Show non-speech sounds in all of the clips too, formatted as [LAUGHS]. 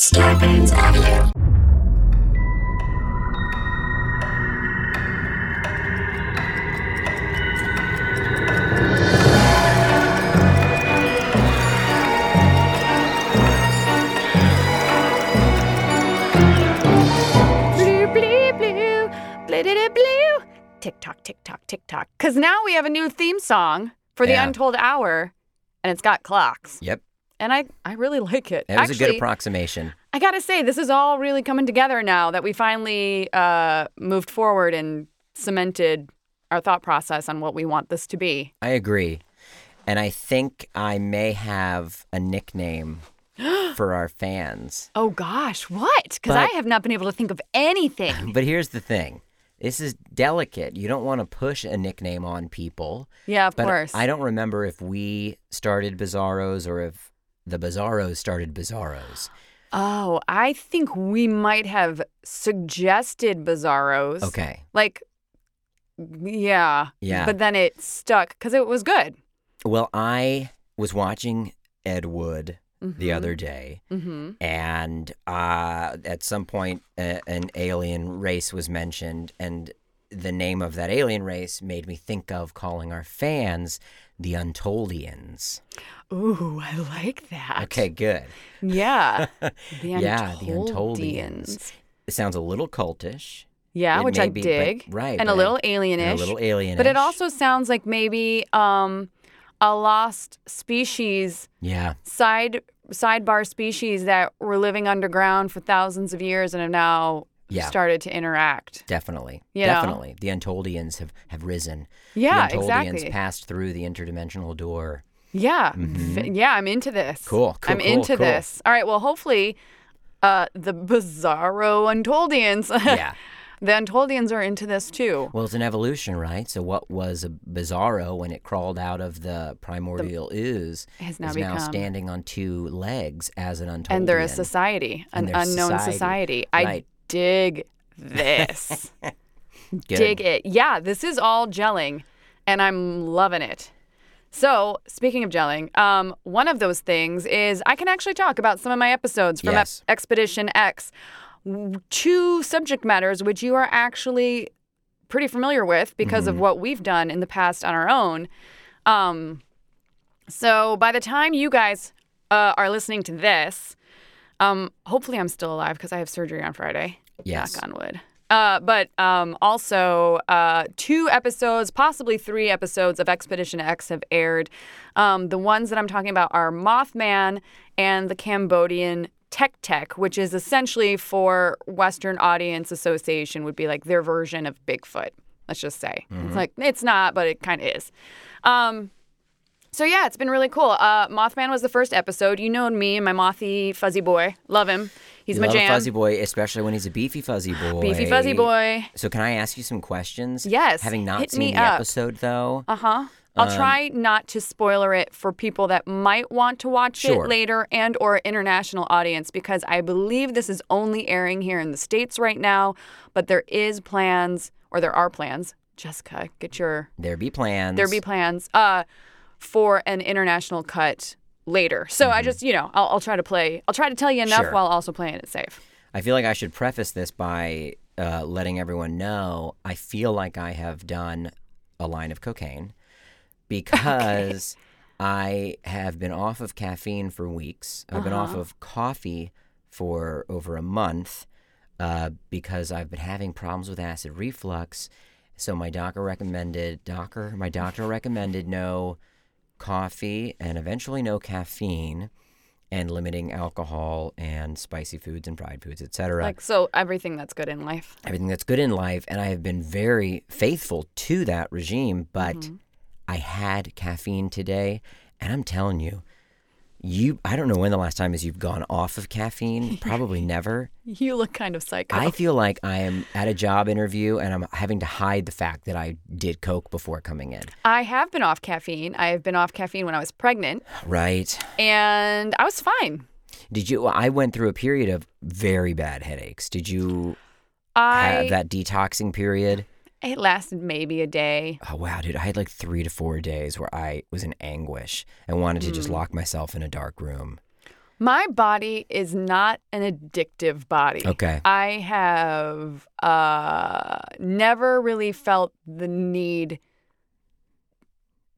Scarpins Audio. Blue, blue, blue, blue, blue, blue. Tick tock, tick tock, tick tock. Because now we have a new theme song for the Yeah. Untold Hour, and it's got clocks. Yep. And I, I really [LAUGHS] like it. It was a good approximation. I gotta say, this is all really coming together now that we finally uh, moved forward and cemented our thought process on what we want this to be. I agree. And I think I may have a nickname [GASPS] for our fans. Oh gosh, what? Because I have not been able to think of anything. [LAUGHS] But here's the thing. This is delicate. You don't want to push a nickname on people. yeah, of But course. I don't remember if we started Bizarros or if the Bizarros started Bizarros. Oh, I think we might have suggested Bizarros. Okay. Like, yeah. Yeah. But then it stuck because it was good. Well, I was watching Ed Wood the other day, Mm-hmm. and uh, at some point, a- an alien race was mentioned, and the name of that alien race made me think of calling our fans the Untoldians. Ooh, I like that. Okay, good. Yeah. [LAUGHS] The Yeah, the Untoldians. It sounds a little cultish. Yeah, It which I be, but- dig. right, And a little alienish. a little alien. But it also sounds like maybe um, a lost species, Yeah, side sidebar species that were living underground for thousands of years and have now Yeah. started to interact. definitely. You know? definitely. The Untoldians have, have risen. Yeah, the Untoldians exactly. passed through the interdimensional door. Yeah. V- Yeah, I'm into this. Mm-hmm. Cool, cool, I'm cool, into cool. this. All right, well, hopefully uh, the bizarro Untoldians, [LAUGHS] Yeah. the Untoldians are into this too. Well, it's an evolution, right? So what was a bizarro when it crawled out of the primordial ooze Has now is now become- standing on two legs as an Untoldian. And they're a society, an unknown society. society. I Right. Dig this. [LAUGHS] Dig it. Yeah, this is all gelling, and I'm loving it. So, speaking of gelling, um, one of those things is I can actually talk about some of my episodes from Yes. Ep- Expedition X. Two subject matters which you are actually pretty familiar with because Mm-hmm. of what we've done in the past on our own. Um, so, by the time you guys uh, are listening to this, um, hopefully I'm still alive because I have surgery on Friday. Yes. Knock on wood. Uh, but um, also, uh, two episodes, possibly three episodes of Expedition X have aired. Um, the ones that I'm talking about are Mothman and the Cambodian Tek Tek, which is essentially for Western Audience Association, would be like their version of Bigfoot. Let's just say it's like it's not, but it kind of is. Um, so yeah, it's been really cool. Uh, Mothman was the first episode. You know me and my mothy fuzzy boy. Love him. He's You my love jam. a fuzzy boy, especially when he's a beefy fuzzy boy. Beefy fuzzy boy. So can I ask you some questions? Yes, Having not hit seen me the up. episode though. Uh huh. I'll try not to spoiler it for people that might want to watch Sure. it later and or international audience because I believe this is only airing here in the states right now, but there is plans or there are plans. Jessica, get your there be plans. there be plans uh for an international cut later. So I just, you know, I'll, I'll try to play I'll try to tell you enough Mm-hmm. Sure. while also playing it safe. I feel like I should preface this by uh, letting everyone know I feel like I have done a line of cocaine [LAUGHS] because I have been off of caffeine for weeks. I've been off Uh-huh. of coffee for over a month uh, because I've been having problems with acid reflux. So my doctor recommended doctor my doctor recommended no coffee and eventually no caffeine and limiting alcohol and spicy foods and fried foods, etc. Like so everything that's good in life. Everything that's good in life, and I have been very faithful to that regime. But Mm-hmm. I had caffeine today, and I'm telling you, you I don't know when the last time is you've gone off of caffeine. [LAUGHS] Probably never. You look kind of psycho. I feel like I am at a job interview and I'm having to hide the fact that I did coke before coming in. I have been off caffeine. I have been off caffeine when I was pregnant, Right? and I was fine. Did you? I went through a period of very bad headaches. Did you I have that detoxing period? It lasted maybe a day. Oh wow, dude! I had like three to four days where I was in anguish and wanted to just lock myself in a dark room. My body is not an addictive body. Okay. I have uh, never really felt the need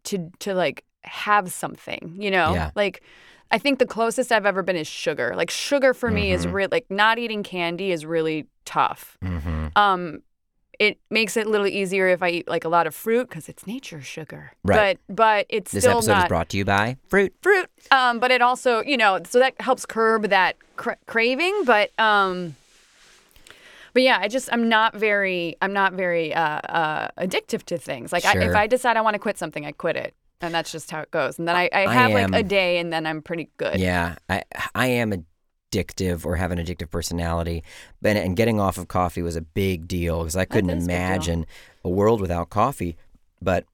to to like have something, you know? Yeah. Like I think the closest I've ever been is sugar. Like sugar for me is Mhm. real like not eating candy is really tough. hmm Um it makes it a little easier if I eat like a lot of fruit because it's nature sugar. Right. But but it's This still episode not is brought to you by fruit. fruit. Um, but it also, you know, so that helps curb that cra- craving. But, um, but yeah, I just I'm not very I'm not very uh, uh, addictive to things. Like I, if I decide I want to quit something, I quit it, and that's just how it goes. And then I, I I have like a day, and then I'm pretty good. Yeah, I I am addictive or have an addictive personality, but and getting off of coffee was a big deal because I couldn't is a imagine a world without coffee. But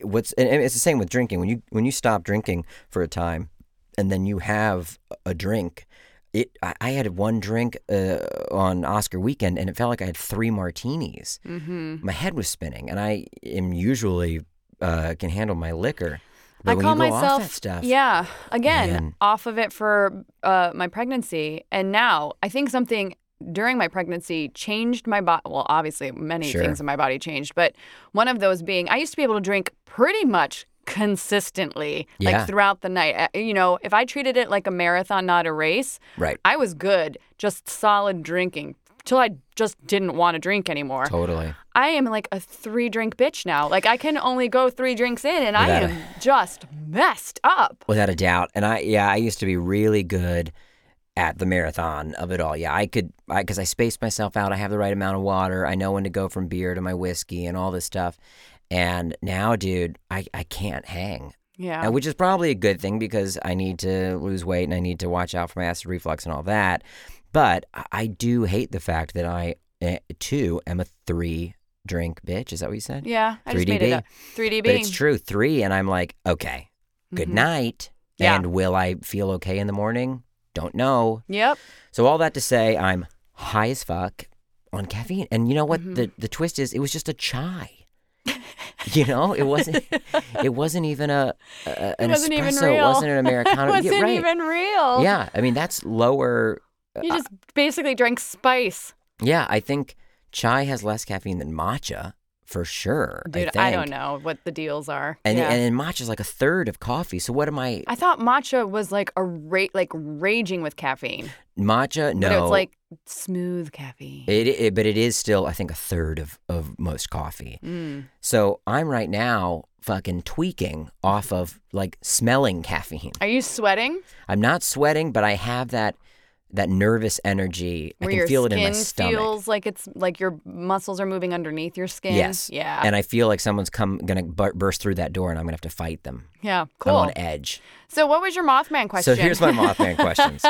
what's and it's the same with drinking. When you when you stop drinking for a time, and then you have a drink. It, I I had one drink uh, on Oscar weekend, and it felt like I had three martinis. Mm-hmm. My head was spinning, and I am usually uh, can handle my liquor. But I call myself stuff, yeah again Man. off of it for uh, my pregnancy, and now I think something during my pregnancy changed my body. Well, obviously many Sure. things in my body changed, but one of those being I used to be able to drink pretty much consistently Yeah. like throughout the night you know if i treated it like a marathon not a race right, i was good just solid drinking till i just didn't want to drink anymore totally. i am like a three drink bitch now like i can only go three drinks in and i Without a- am just messed up Without a doubt. And I, yeah, I used to be really good at the marathon of it all. Yeah, I could, because I, spaced myself out. I have the right amount of water. I know when to go from beer to my whiskey and all this stuff. And now, dude, I, I can't hang, yeah Uh, which is probably a good thing because I need to lose weight and I need to watch out for my acid reflux and all that. But I- do hate the fact that I, eh, too, am a three drink bitch. Is that what you said? yeah i just made 3DB. it up 3db But it's true, three. And I'm like, okay, good Mhm. night. Yeah. And will I feel okay in the morning? Don't know. yep So all that to say, I'm high as fuck on caffeine. And you know what? Mhm. The the twist is, it was just a chai. you know, it wasn't. [LAUGHS] it wasn't even a, a an wasn't even espresso. It wasn't an americano. [LAUGHS] it wasn't Yeah, right. even real Yeah, I mean that's lower. You just basically drank spice Yeah, I think chai has less caffeine than matcha for sure. dude I, I, don't know what the deals are And yeah. and matcha's like a third of coffee. So what am I? I thought matcha was like a ra- like raging with caffeine, Matcha? No. but it's like smooth caffeine. It, it, but it is still, I think, a third of, of most coffee. Mm. So I'm right now fucking tweaking off of like smelling caffeine. Are you sweating? I'm not sweating, but I have that that nervous energy. I can feel it in my stomach. It feels like it's like your muscles are moving underneath your skin. Yes. Yeah. And I feel like someone's come gonna bur- burst through that door, and I'm gonna have to fight them. yeah. Cool. I'm on edge. So, what was your Mothman question? So here's my Mothman [LAUGHS] questions.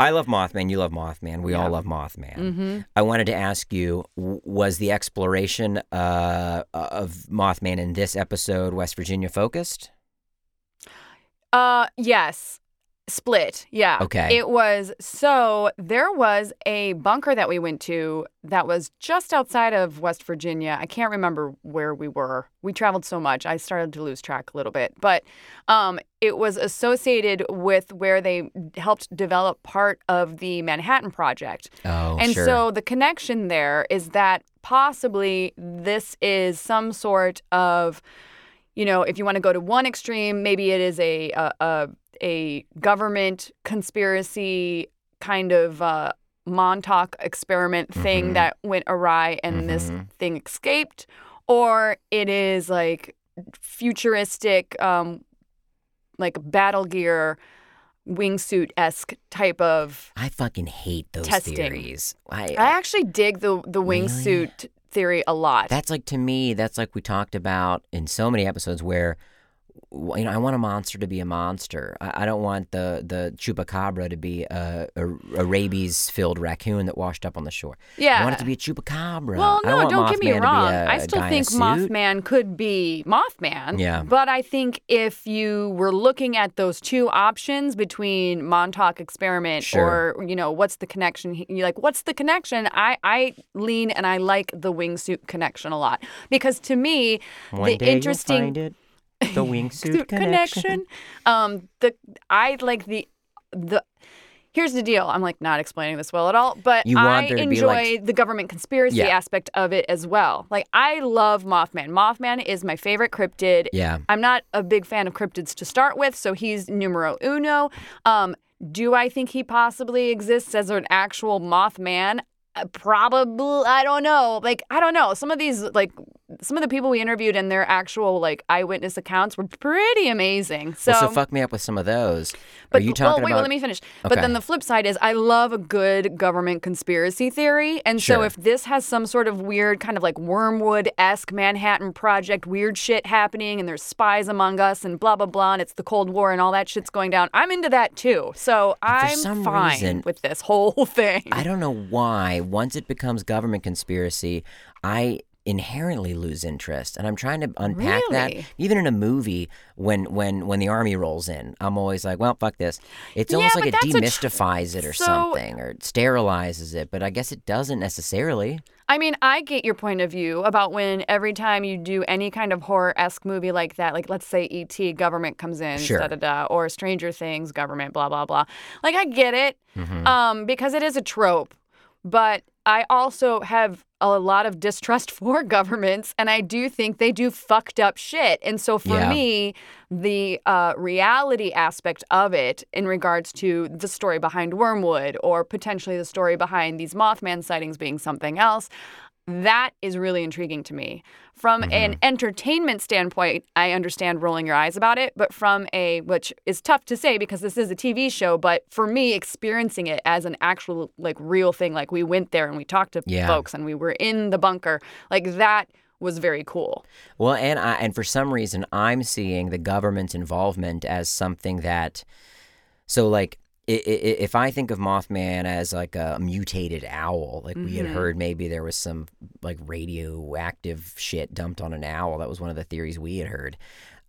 I love Mothman. You love Mothman. We all love Mothman. mm-hmm. I wanted to ask you: Was the exploration uh, of Mothman in this episode West Virginia focused? Uh, yes. Split. Yeah. Okay. It was so there was a bunker that we went to that was just outside of West Virginia. I can't remember where we were. We traveled so much. I started to lose track a little bit. But um it was associated with where they helped develop part of the Manhattan Project. Oh, And sure. so the connection there is that possibly this is some sort of, you know, if you want to go to one extreme, maybe it is a a, a, a government conspiracy kind of uh, Montauk experiment thing Mhm. that went awry and this Mhm. thing escaped, or it is like futuristic, um, like battle gear, wingsuit esque type of I fucking hate those Testing. theories. I, I actually dig the the Really? Theory a lot. that's like to me. That's like we talked about in so many episodes where. You know, I want a monster to be a monster. I, I don't want the the chupacabra to be a, a, a rabies-filled raccoon that washed up on the shore. yeah. I want it to be a chupacabra. well, I no, don't, don't, get me Mothman to be wrong. a- I still guy in a think suit. Mothman could be Mothman. Yeah. But I think if you were looking at those two options between Montauk experiment Sure. or, you know, what's the connection? You're like, what's the connection? I, I lean and I like the wingsuit connection a lot because to me, One the day interesting you'll find it. The [LAUGHS] wingsuit Suit connection. connection. Um, the I like the the here's the deal. I'm like not explaining this well at all, but You want I there to be, enjoy like- the government conspiracy Yeah. aspect of it as well. Like I love Mothman. Mothman is my favorite cryptid. Yeah. I'm not a big fan of cryptids to start with, so he's numero uno. Um, do I think he possibly exists as an actual Mothman? Uh, Probably, I don't know. Like, I don't know. Some of these, like, some of the people we interviewed and their actual like eyewitness accounts were pretty amazing. So, well, so fuck me up with some of those. but Are you well, talking wait, about? well, let me finish. But then the flip side is, I love a good government conspiracy theory, and so if this has some sort of weird kind of like Wormwood esque Manhattan Project weird shit happening, and there's spies among us, and blah blah blah, and it's the Cold War and all that shit's going down, I'm into that too. So I'm fine reason- with this whole [LAUGHS] thing. I don't know why. Once it becomes government conspiracy, I inherently lose interest, and I'm trying to unpack that. Even in a movie, when when when the army rolls in, I'm always like, well, fuck this. It's Yeah, almost like it a tr- demystifies it or So- something, or sterilizes it. But I guess it doesn't necessarily. I mean, I get your point of view about when every time you do any kind of horror esque movie like that, like let's say E.T., government comes in, Sure. da da da, or Stranger Things, government, blah blah blah. Like I get it, Mm-hmm. um, because it is a trope, but I also have a lot of distrust [LAUGHS] for governments, and I do think they do fucked up shit. And so for Yeah. me, the uh, reality aspect of it, in regards to the story behind Wormwood, or potentially the story behind these Mothman sightings being something else, that is really intriguing to me. From an mm-hmm. entertainment standpoint, I understand rolling your eyes about it, but from a which is tough to say because this is a TV show, but for me experiencing it as an actual like real thing like we went there and we talked to Yeah. folks and we were in the bunker, like that was very cool. Well, and I, and for some reason, I'm seeing the government's involvement as something that, so like, if I think of Mothman as like a mutated owl, like we had mm-hmm. heard maybe there was some like radioactive shit dumped on an owl. That was one of the theories we had heard.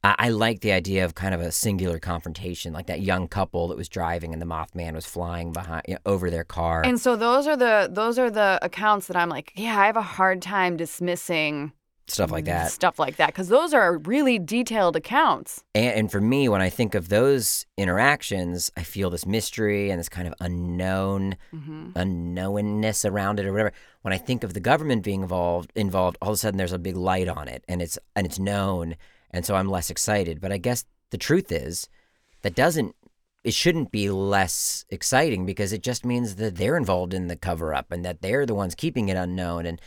I, I like the idea of kind of a singular confrontation, like that young couple that was driving and the Mothman was flying behind you know, over their car. And so those are the those are the accounts that I'm like, yeah, I have a hard time dismissing stuff like that. stuff like that because those are really detailed accounts. And, and for me, when I think of those interactions, I feel this mystery and this kind of unknown, mm-hmm. unknownness around it, or whatever. When I think of the government being involved, involved, all of a sudden there's a big light on it, and it's and it's known, and so I'm less excited. But I guess the truth is, that doesn't. It shouldn't be less exciting because it just means that they're involved in the cover up and that they're the ones keeping it unknown and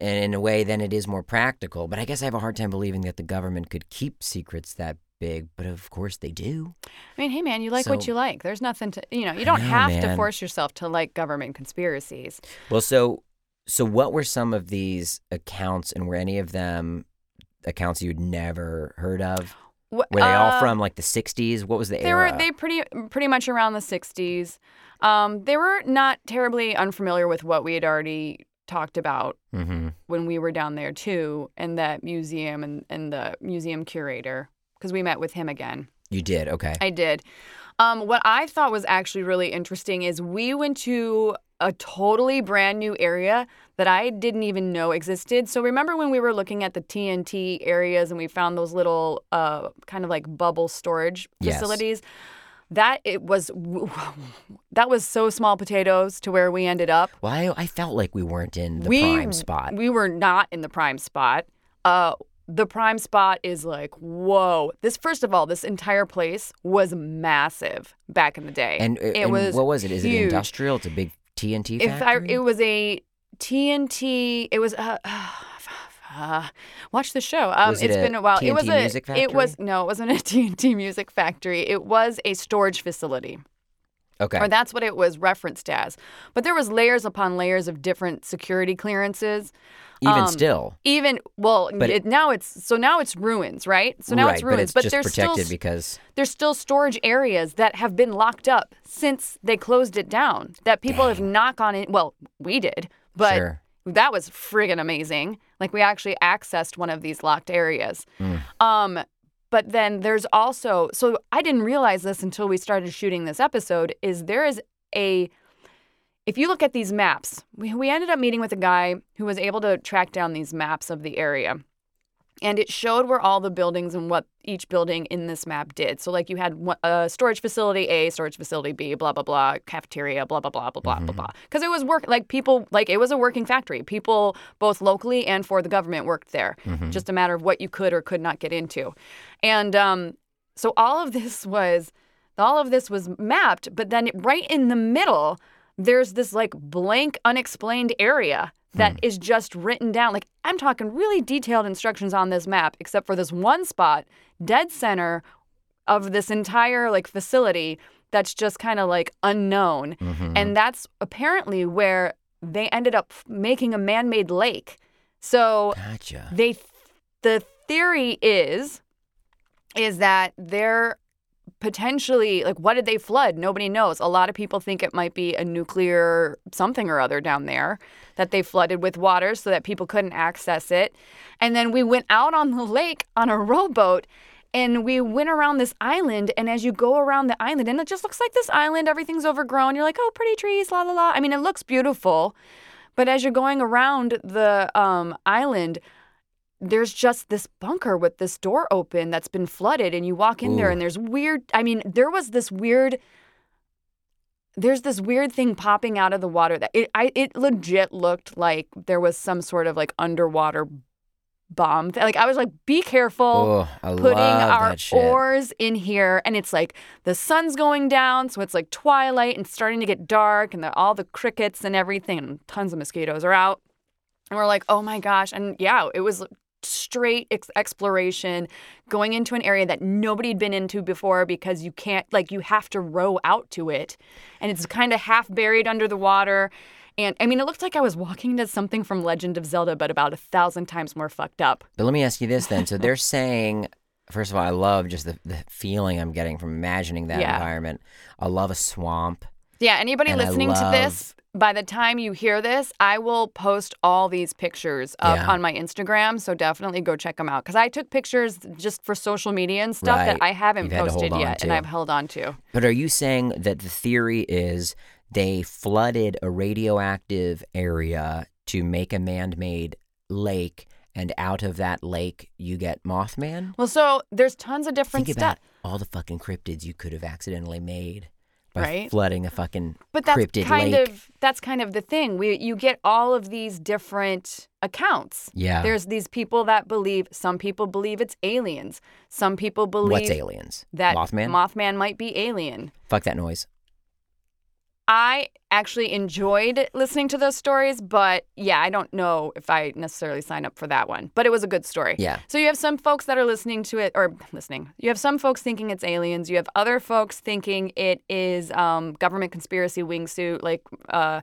and in a way then it is more practical but i guess i have a hard time believing that the government could keep secrets that big but of course they do I mean, hey man, you like what you like. There's nothing to you know, you don't know, have to force yourself to like government conspiracies. well so so what were some of these accounts and were any of them accounts you'd never heard of were they all uh, from like the 60s what was the They era were they pretty pretty much around the 60s. Um, they were not terribly unfamiliar with what we had already talked about mm-hmm. when we were down there too, in that museum and, and the museum curator, because we met with him again. you did okay I did. Um, what I thought was actually really interesting is we went to a totally brand new area that I didn't even know existed. So remember when we were looking at the TNT areas and we found those little uh, kind of like bubble storage Yes. facilities? That it was [LAUGHS] that was so small potatoes to where we ended up. well I, I felt like we weren't in the we prime spot we were not in the prime spot. Uh, the prime spot is like whoa. This first of all, this entire place was massive back in the day, and, it and was what was it is it industrial it's a big tnt If I, it was a TNT, it was. Uh, [SIGHS] uh, watch the show. Um, it it's a been a while. it was a. music It was no, it wasn't a [LAUGHS] TNT music factory. It was a storage facility. okay or that's what it was referenced as. But there was layers upon layers of different security clearances. even um, still Even well, But- it, now it's so now it's ruins, right? So now right it's ruins, but it's just there's protected still because there's still storage areas that have been locked up since they closed it down. That people have not gone in. Well, we did, but Sure. That was friggin' amazing. Like we actually accessed one of these locked areas. Mm. Um, but then there's also so I didn't realize this until we started shooting this episode. Is there is a if you look at these maps, we, we ended up meeting with a guy who was able to track down these maps of the area. And it showed where all the buildings and what each building in this map did. So, like, you had a storage facility A, storage facility B, blah blah blah, cafeteria, blah blah blah blah blah blah blah. Because it was work like people like it was a working factory. People both locally and for the government worked there. Just a matter of what you could or could not get into, and um, so all of this was all of this was mapped. But then right in the middle, there's this like blank, unexplained area that is just written down. Like I'm talking really detailed instructions on this map, except for this one spot, dead center of this entire like facility that's just kind of like unknown. Mhm. And that's apparently where they ended up making a man-made lake. So Gotcha. they the theory is is that they're potentially like what did they flood? Nobody knows. A lot of people think it might be a nuclear something or other down there that they flooded with water so that people couldn't access it. And then we went out on the lake on a rowboat and we went around this island and as you go around the island and it just looks like this island everything's overgrown you're like oh pretty trees la la la. I mean it looks beautiful but as you're going around the um, island there's just this bunker with this door open that's been flooded and you walk in there and there's weird i mean there was this weird there's this weird thing popping out of the water that it I it legit looked like there was some sort of like underwater bomb like i was like be careful Oh, I putting our oars in here. And it's like the sun's going down so it's like twilight and starting to get dark and the, all the crickets and everything and tons of mosquitoes are out. And we're like oh my gosh. And yeah it was straight ex- exploration going into an area that nobody had been into before because you can't like you have to row out to it and it's mm-hmm. kind of half buried under the water and i mean it looked like i was walking to something from legend of zelda but about a thousand times more fucked up But let me ask you this then. So they're [LAUGHS] saying, first of all, I love just the, the feeling I'm getting from imagining that Yeah. environment. I love a swamp. Yeah, anybody And listening to this, by the time you hear this, I will post all these pictures up Yeah. on my Instagram. So definitely go check them out. Because I took pictures just for social media and stuff that I haven't to posted yet and. I've held on to. But are you saying that the theory is they flooded a radioactive area to make a man made lake, and out of that lake, you get Mothman? Well, so there's tons of different Think stuff. about all the fucking cryptids you could have accidentally made by Right. flooding a fucking But that's cryptid kind lake. of that's kind of the thing. We you get all of these different accounts. yeah. There's these people that believe some people believe it's aliens. Some people believe What's aliens? that Mothman? Mothman might be alien. Fuck that noise. I actually enjoyed listening to those stories, but yeah, I don't know if I necessarily signed up for that one. But it was a good story. Yeah. So you have some folks that are listening to it, or listening. You have some folks thinking it's aliens. You have other folks thinking it is um, government conspiracy wingsuit, like uh,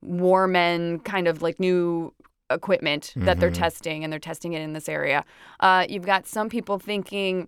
warmen, kind of like new equipment that they're Mhm. testing, and they're testing it in this area. Uh, you've got some people thinking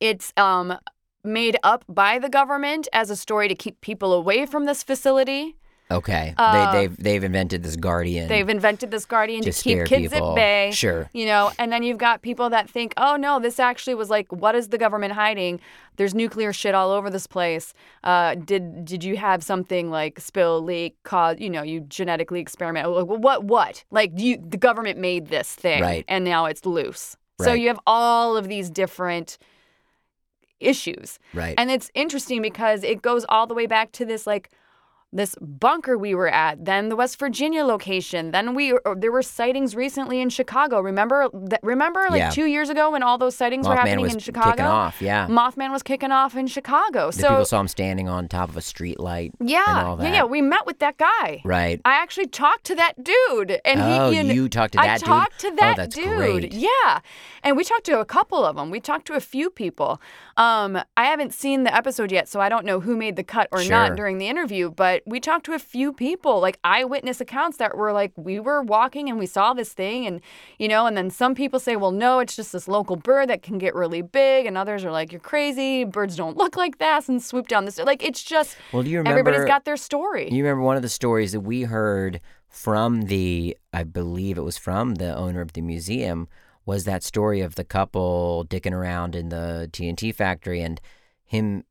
it's um, made up by the government as a story to keep people away from this facility. Okay. Uh, they, they've they've invented this guardian. They've invented this guardian to to keep kids people. at bay. Sure. You know, and then you've got people that think, oh no, this actually was like, what is the government hiding? There's nuclear shit all over this place. Uh, did did you have something like spill, leak, cause? You know, you genetically experiment. What what? Like you, the government made this thing, Right. and now it's loose. So you have all of these different issues. Right. And it's interesting because it goes all the way back to this like this bunker we were at, then the West Virginia location, then we there were sightings recently in Chicago. Remember that? Remember like Yeah. two years ago when all those sightings were happening in Chicago. kicking off. Yeah. Mothman was kicking off in Chicago. the so people saw him standing on top of a street light. yeah, and all yeah, that. yeah. We met with that guy. Right. I actually talked to that dude, and oh, he. You, you talked to I that dude. talked to that oh, that's dude. great. Yeah. And we talked to a couple of them. We talked to a few people. Um, I haven't seen the episode yet, so I don't know who made the cut or Sure. not during the interview, but we talked to a few people, like eyewitness accounts that were like, we were walking and we saw this thing. And, you know, and then some people say, well, no, it's just this local bird that can get really big. And others are like, you're crazy. Birds don't look like that and swoop down this. Like, it's just, Well, do you remember? everybody's got their story. You remember one of the stories that we heard from the, I believe it was from the owner of the museum, was that story of the couple dicking around in the TNT factory and him.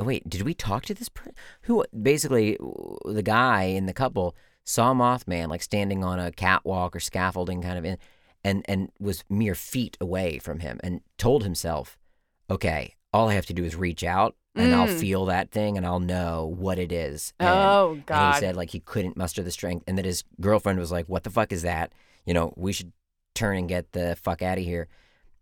Wait, did we talk to this person? Who basically the guy in the couple saw Mothman like standing on a catwalk or scaffolding kind of in. and and was mere feet away from him and told himself, "Okay, all I have to do is reach out and I'll Mm. feel that thing and I'll know what it is." And, Oh and God. he said like he couldn't muster the strength and that his girlfriend was like, "What the fuck is that? You know, we should turn and get the fuck out of here."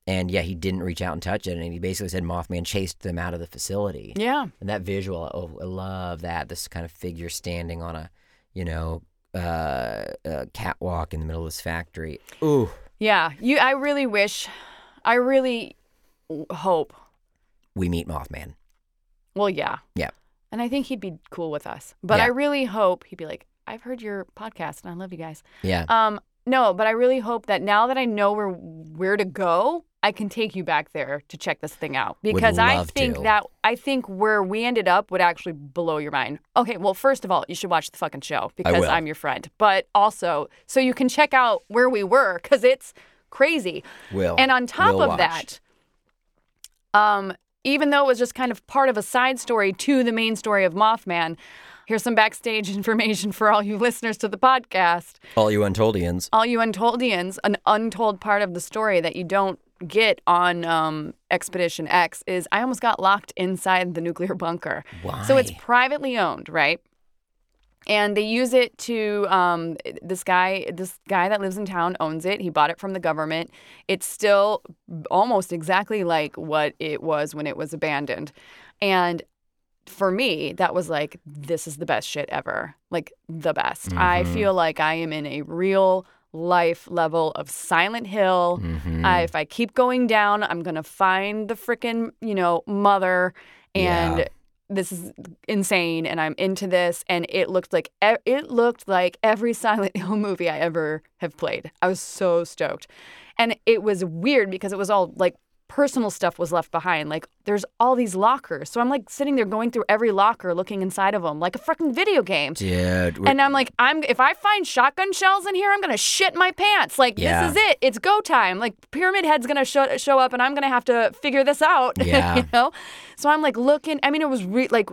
And yeah, he didn't reach out and touch it and he basically said Mothman chased them out of the facility. yeah. And that visual, oh, I love that. This kind of figure standing on a, you know, uh, uh, catwalk in the middle of this factory. Ooh, Yeah. You. I really wish. I really hope. we meet Mothman. Well, yeah. Yeah. And I think he'd be cool with us. But Yeah. I really hope he'd be like, I've heard your podcast and I love you guys. Yeah. Um, no, but I really hope that now that I know where where to go, I can take you back there to check this thing out because I think to. that I think where we ended up would actually blow your mind. Okay, well, first of all, you should watch the fucking show because. I'm your friend, but also so you can check out where we were because it's crazy. Will. And on top Will of watch. that, um, even though it was just kind of part of a side story to the main story of Mothman, here's some backstage [LAUGHS] information for all you listeners to the podcast. all you Untoldians. All you Untoldians, an untold part of the story that you don't get on um, Expedition X is I almost got locked inside the nuclear bunker. Why? So it's privately owned, right? And they use it to um, this guy. This guy that lives in town owns it. He bought it from the government. It's still almost exactly like what it was when it was abandoned. And for me, that was like this is the best shit ever. Like the best. I Mhm. feel like I am in a real life level of Silent Hill. Mhm. I, if I keep going down, I'm gonna find the freaking you know mother, and Yeah. this is insane. And I'm into this, and it looked like e- it looked like every [LAUGHS] Silent Hill movie I ever have played. I was so stoked, and it was weird because it was all like personal stuff was left behind. Like there's all these lockers, so I'm like sitting there going through every locker, looking inside of them like a freaking video game. Dude. we're- And I'm like, I'm if I find shotgun shells in here, I'm gonna shit my pants. Like Yeah. this is it. It's go time. Like Pyramid Head's gonna show show up, and I'm gonna have to figure this out. [LAUGHS] Yeah. you know. So I'm like looking. I mean, it was re- like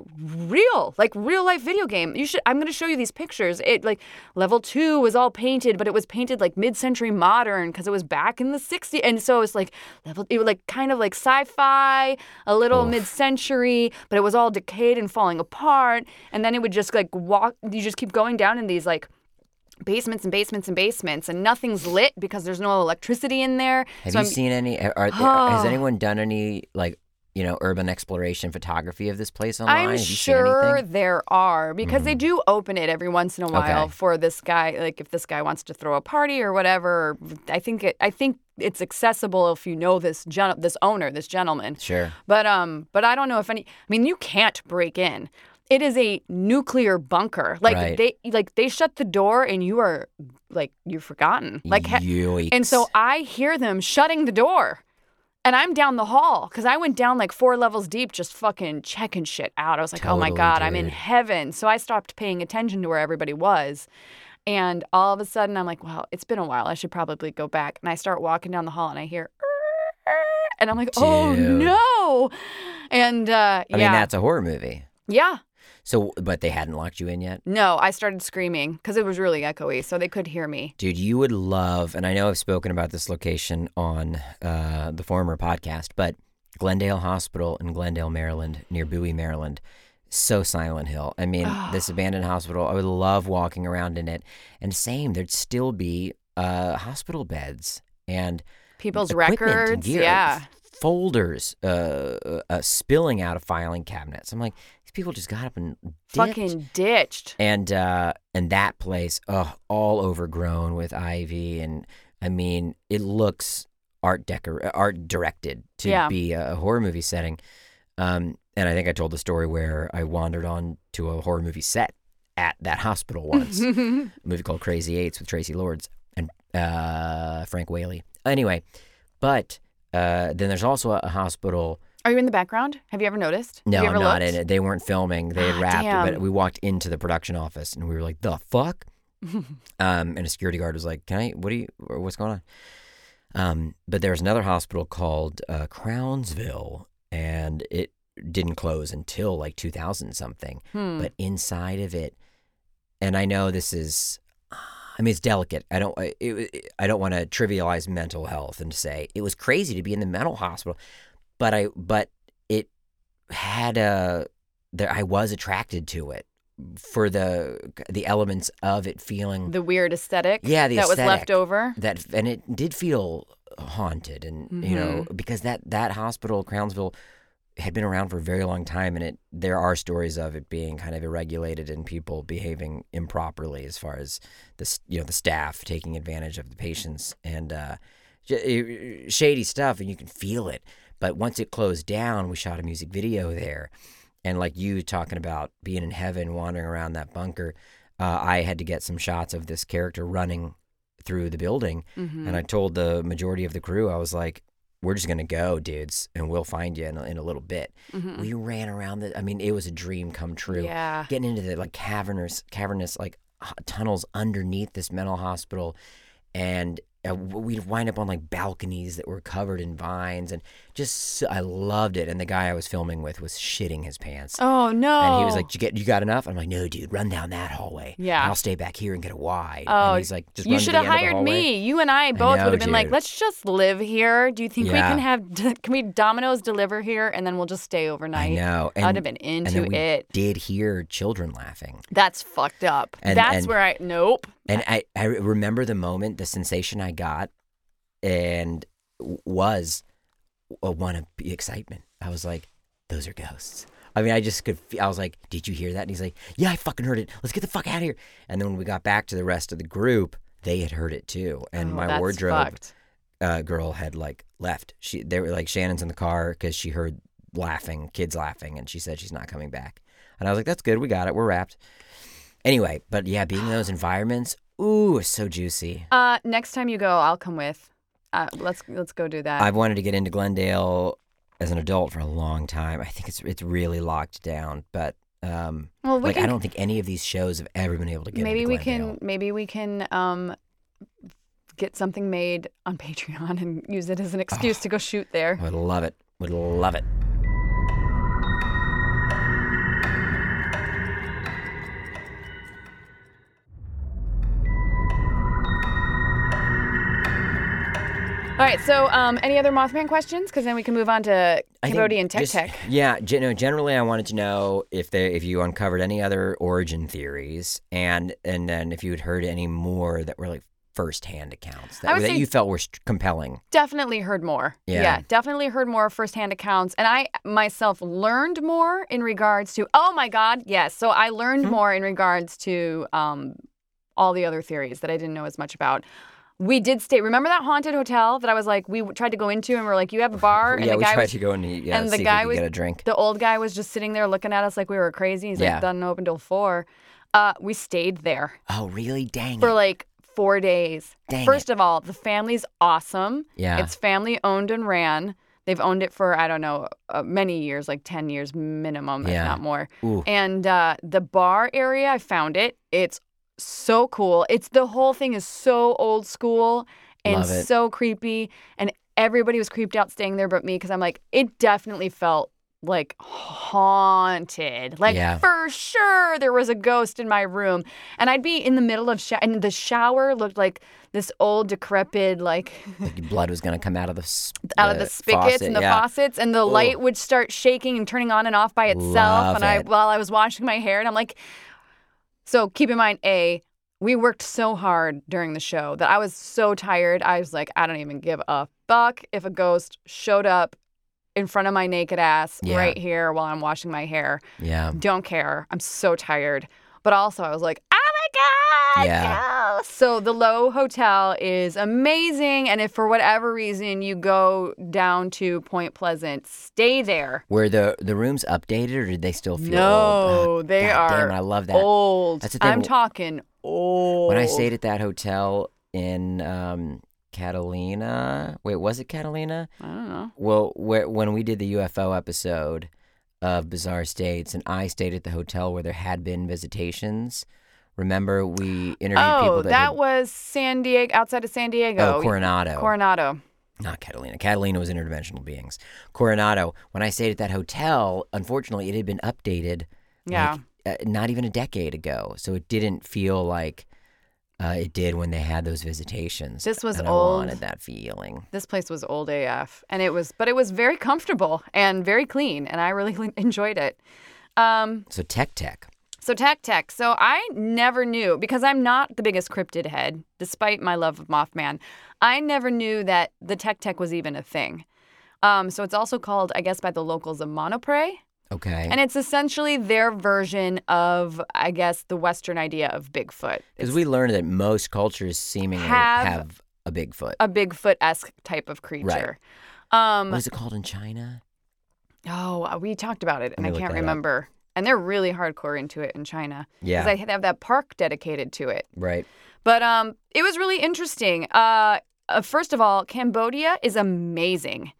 real, like real life video game. You should. I'm gonna show you these pictures. It like level two was all painted, but it was painted like mid century modern because it was back in the '60s, and so it's like level. It was like kind of like sci-fi, a little Oof. mid century, but it was all decayed and falling apart. And then it would just like walk, you just keep going down in these like basements and basements and basements, and nothing's lit because there's no electricity in there. have so you I'm- seen any? Are, has anyone done any like you know urban exploration photography of this place online? I'm have you seen sure? Mm-hmm. there are because they do open it every once in a while Okay. for this guy. Like if this guy wants to throw a party or whatever, I think it. I think it's accessible if you know this gen- this owner, this gentleman. Sure. But um, but I don't know if any. I mean, you can't break in. It is a nuclear bunker. Like Right. they like they shut the door and you are like you're forgotten. Like ha- and so I hear them shutting the door. And I'm down the hall because I went down like four levels deep, just fucking checking shit out. I was like, oh my Totally, God, I'm in heaven. So I stopped paying attention to where everybody was. And all of a sudden, I'm like, well, it's been a while. I should probably go back. And I start walking down the hall and I hear, and I'm like, oh Dude. no. And uh, I yeah. mean, that's a horror movie. yeah. So, but they hadn't locked you in yet. No, I started screaming because it was really echoey. So they could hear me. Dude, you would love, and I know I've spoken about this location on uh, the former podcast, but Glendale Hospital in Glendale, Maryland, near Bowie, Maryland. So Silent Hill. I mean, this abandoned hospital, I would love walking around in it. And same, there'd still be uh, hospital beds and People's records. gear, Yeah. folders uh, uh, spilling out of filing cabinets. I'm like, these people just got up and dipped. Fucking ditched. and uh and that place oh all overgrown with ivy and i mean it looks art decor art directed to Yeah. be a horror movie setting um and i think i told the story where i wandered on to a horror movie set at that hospital once [LAUGHS] a movie called crazy eights with traci lords and uh frank whaley anyway but uh then there's also a, a hospital Are you in the background? Have you ever noticed? no, I'm ever not looked? in it. They weren't filming. They had Ah, wrapped it, but we walked into the production office and we were like, "The fuck!" [LAUGHS] um, and a security guard was like, "Can I? What do you? What's going on?" Um, but there's another hospital called uh, Crownsville, and it didn't close until like 2000 something. Hmm. But inside of it, and I know this is, uh, I mean, it's delicate. I don't. It, it, I don't want to trivialize mental health and say it was crazy to be in the mental hospital, but I. But it had a. There, I was attracted to it for the the elements of it feeling The weird aesthetic. Yeah, the that was left over. that, and it did feel haunted, and you know because that that hospital, Crownsville, had been around for a very long time, and it there are stories of it being kind of irregulated and people behaving improperly as far as the you know the staff taking advantage of the patients and uh, eh, shady stuff, and you can feel it. But once it closed down, we shot a music video there, and like you talking about being in heaven, wandering around that bunker, uh, I had to get some shots of this character running through the building, Mm-hmm. and I told the majority of the crew, I was like, "We're just gonna go, dudes, and we'll find you in a, in a little bit." Mhm. We ran around the. I mean, it was a dream come true. Yeah. Getting into the like cavernous, cavernous like h- tunnels underneath this mental hospital, and uh, we'd wind up on like balconies that were covered in vines, and just so- I loved it. And the guy I was filming with was shitting his pants. Oh no. And he was like, you get you got enough?" I'm like, "No, dude, run down that hallway. Yeah. and I'll stay back here and get a wide." Oh, and he's like, "Just you should have end of the hired me. You and I both would have been like, let's just live here. Do you think we can have? [LAUGHS] Can we Domino's deliver here and then we'll just stay overnight? I know. I'd have been and into it. Did hear children laughing, That's fucked up. And- That's and- where I nope. And I I remember the moment, the sensation I got, and was a one of excitement. I was like, "Those are ghosts." I mean, I just could. I was like, "Did you hear that?" And he's like, "Yeah, I fucking heard it. Let's get the fuck out of here." And then when we got back to the rest of the group, they had heard it too, and Oh, my wardrobe uh, girl had like left. She they were like Shannon's in the car because she heard laughing, kids laughing, and she said she's not coming back. And I was like, "That's good. We got it. We're wrapped." Anyway, but yeah, being in those environments, ooh, so juicy. Uh, next time you go, I'll come with. Uh, let's let's go do that. I've wanted to get into Glendale as an adult for a long time. I think it's it's really locked down, but um, well, we like can I don't think any of these shows have ever been able to get. maybe into we can maybe we can um get something made on Patreon [LAUGHS] and use it as an excuse to go shoot there. I would love it. Would love it. All right, so um, any other Mothman questions? Because then we can move on to I Cambodian Tech just- Tech. Yeah, no, generally, I wanted to know if there, if you uncovered any other origin theories, and and then if you had heard any more that were like firsthand accounts that, that you felt were st- compelling. Definitely heard more. Yeah. definitely heard more firsthand accounts. And I myself learned more in regards to, oh my God, yes. So I learned Hmm. more in regards to um, all the other theories that I didn't know as much about. We did stay. Remember that haunted hotel that I was like, we tried to go into, and we are like, you have a bar, and yeah, the we guy tried was, to go and eat, yeah, and the guy we was- get a drink. the old guy was just sitting there looking at us like we were crazy. He's Yeah. like, doesn't open till four. Uh, we stayed there Oh, really? Dang for it! like four days. Dang First it. of all, the family's awesome. Yeah. It's family owned and ran. They've owned it for I don't know uh, many years, like ten years minimum, if not more. Ooh. And uh, the bar area, I found it. It's so cool. It's the whole thing is so old school and so creepy, and everybody was creeped out staying there, but me because I'm like, it definitely felt like haunted. Like Yeah. for sure there was a ghost in my room, and I'd be in the middle of sho- and the shower looked like this old decrepit like like [LAUGHS] blood was gonna come out of the s- out of the spigots faucet, and the yeah. faucets, and the light would start shaking and turning on and off by itself. Love and I, it. while I was washing my hair, and I'm like, so keep in mind, a we worked so hard during the show that I was so tired. I was like, I don't even give a fuck if a ghost showed up in front of my naked ass Yeah. right here while I'm washing my hair. Yeah. Don't care. I'm so tired. But also, I was like, oh my God. Yeah. ghosts." So the Lowe Hotel is amazing. And if for whatever reason you go down to Point Pleasant, stay there. Were the the rooms updated or did they still feel no, old? Uh, they God are Damn it, I love that. old. That's the thing. I'm talking old. When I stayed at that hotel in um, Catalina, wait, was it Catalina? I don't know. Well, where, when we did the UFO episode of Bizarre States, and I stayed at the hotel where there had been visitations. Remember, we interviewed Oh, people that, that, had, was San Diego, outside of San Diego. oh Coronado, Coronado. not Catalina. Catalina was interdimensional beings. Coronado. When I stayed at that hotel, unfortunately, it had been updated. Yeah. like, uh, not even a decade ago, so it didn't feel like Uh, it did when they had those visitations. This was and old. I wanted that feeling. This place was old AF, and it was, but it was very comfortable and very clean, and I really [LAUGHS] enjoyed it. Um, So Tek Tek. So Tek Tek. So I never knew because I'm not the biggest cryptid head, despite my love of Mothman. I never knew that the Tek Tek was even a thing. Um, so it's also called, I guess, by the locals, a monoprey. Okay. And it's essentially their version of, I guess, the Western idea of Bigfoot. Because we learned that most cultures seemingly Have- have, a Bigfoot. a Bigfoot esque type of creature. Um, what is it called in China? oh, uh, we talked about it, and I can't remember. up. And they're really hardcore into it in China Yeah. because they have that park dedicated to it. right. But um, it was really interesting. Uh, uh, first of all, Cambodia is amazing.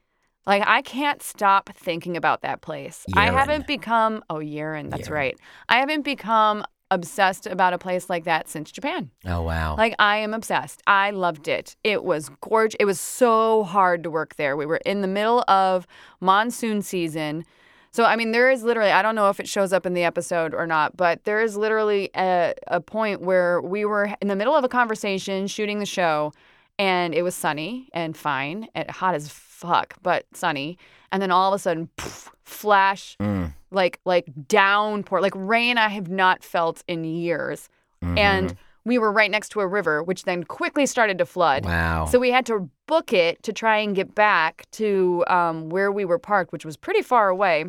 Like I can't stop thinking about that place. I haven't become oh Yeren, that's Yeren. right. I haven't become obsessed about a place like that since Japan. Oh wow. Like I am obsessed. I loved it. It was gorgeous. It was so hard to work there. We were in the middle of monsoon season. So I mean there is literally I don't know if it shows up in the episode or not, but there is literally a, a point where we were in the middle of a conversation shooting the show and it was sunny and fine and hot as fuck, but sunny. And then all of a sudden poof, flash Mm. like like downpour, like rain I have not felt in years. Mhm. And we were right next to a river, which then quickly started to flood. wow. So we had to book it to try and get back to um, where we were parked, which was pretty far away.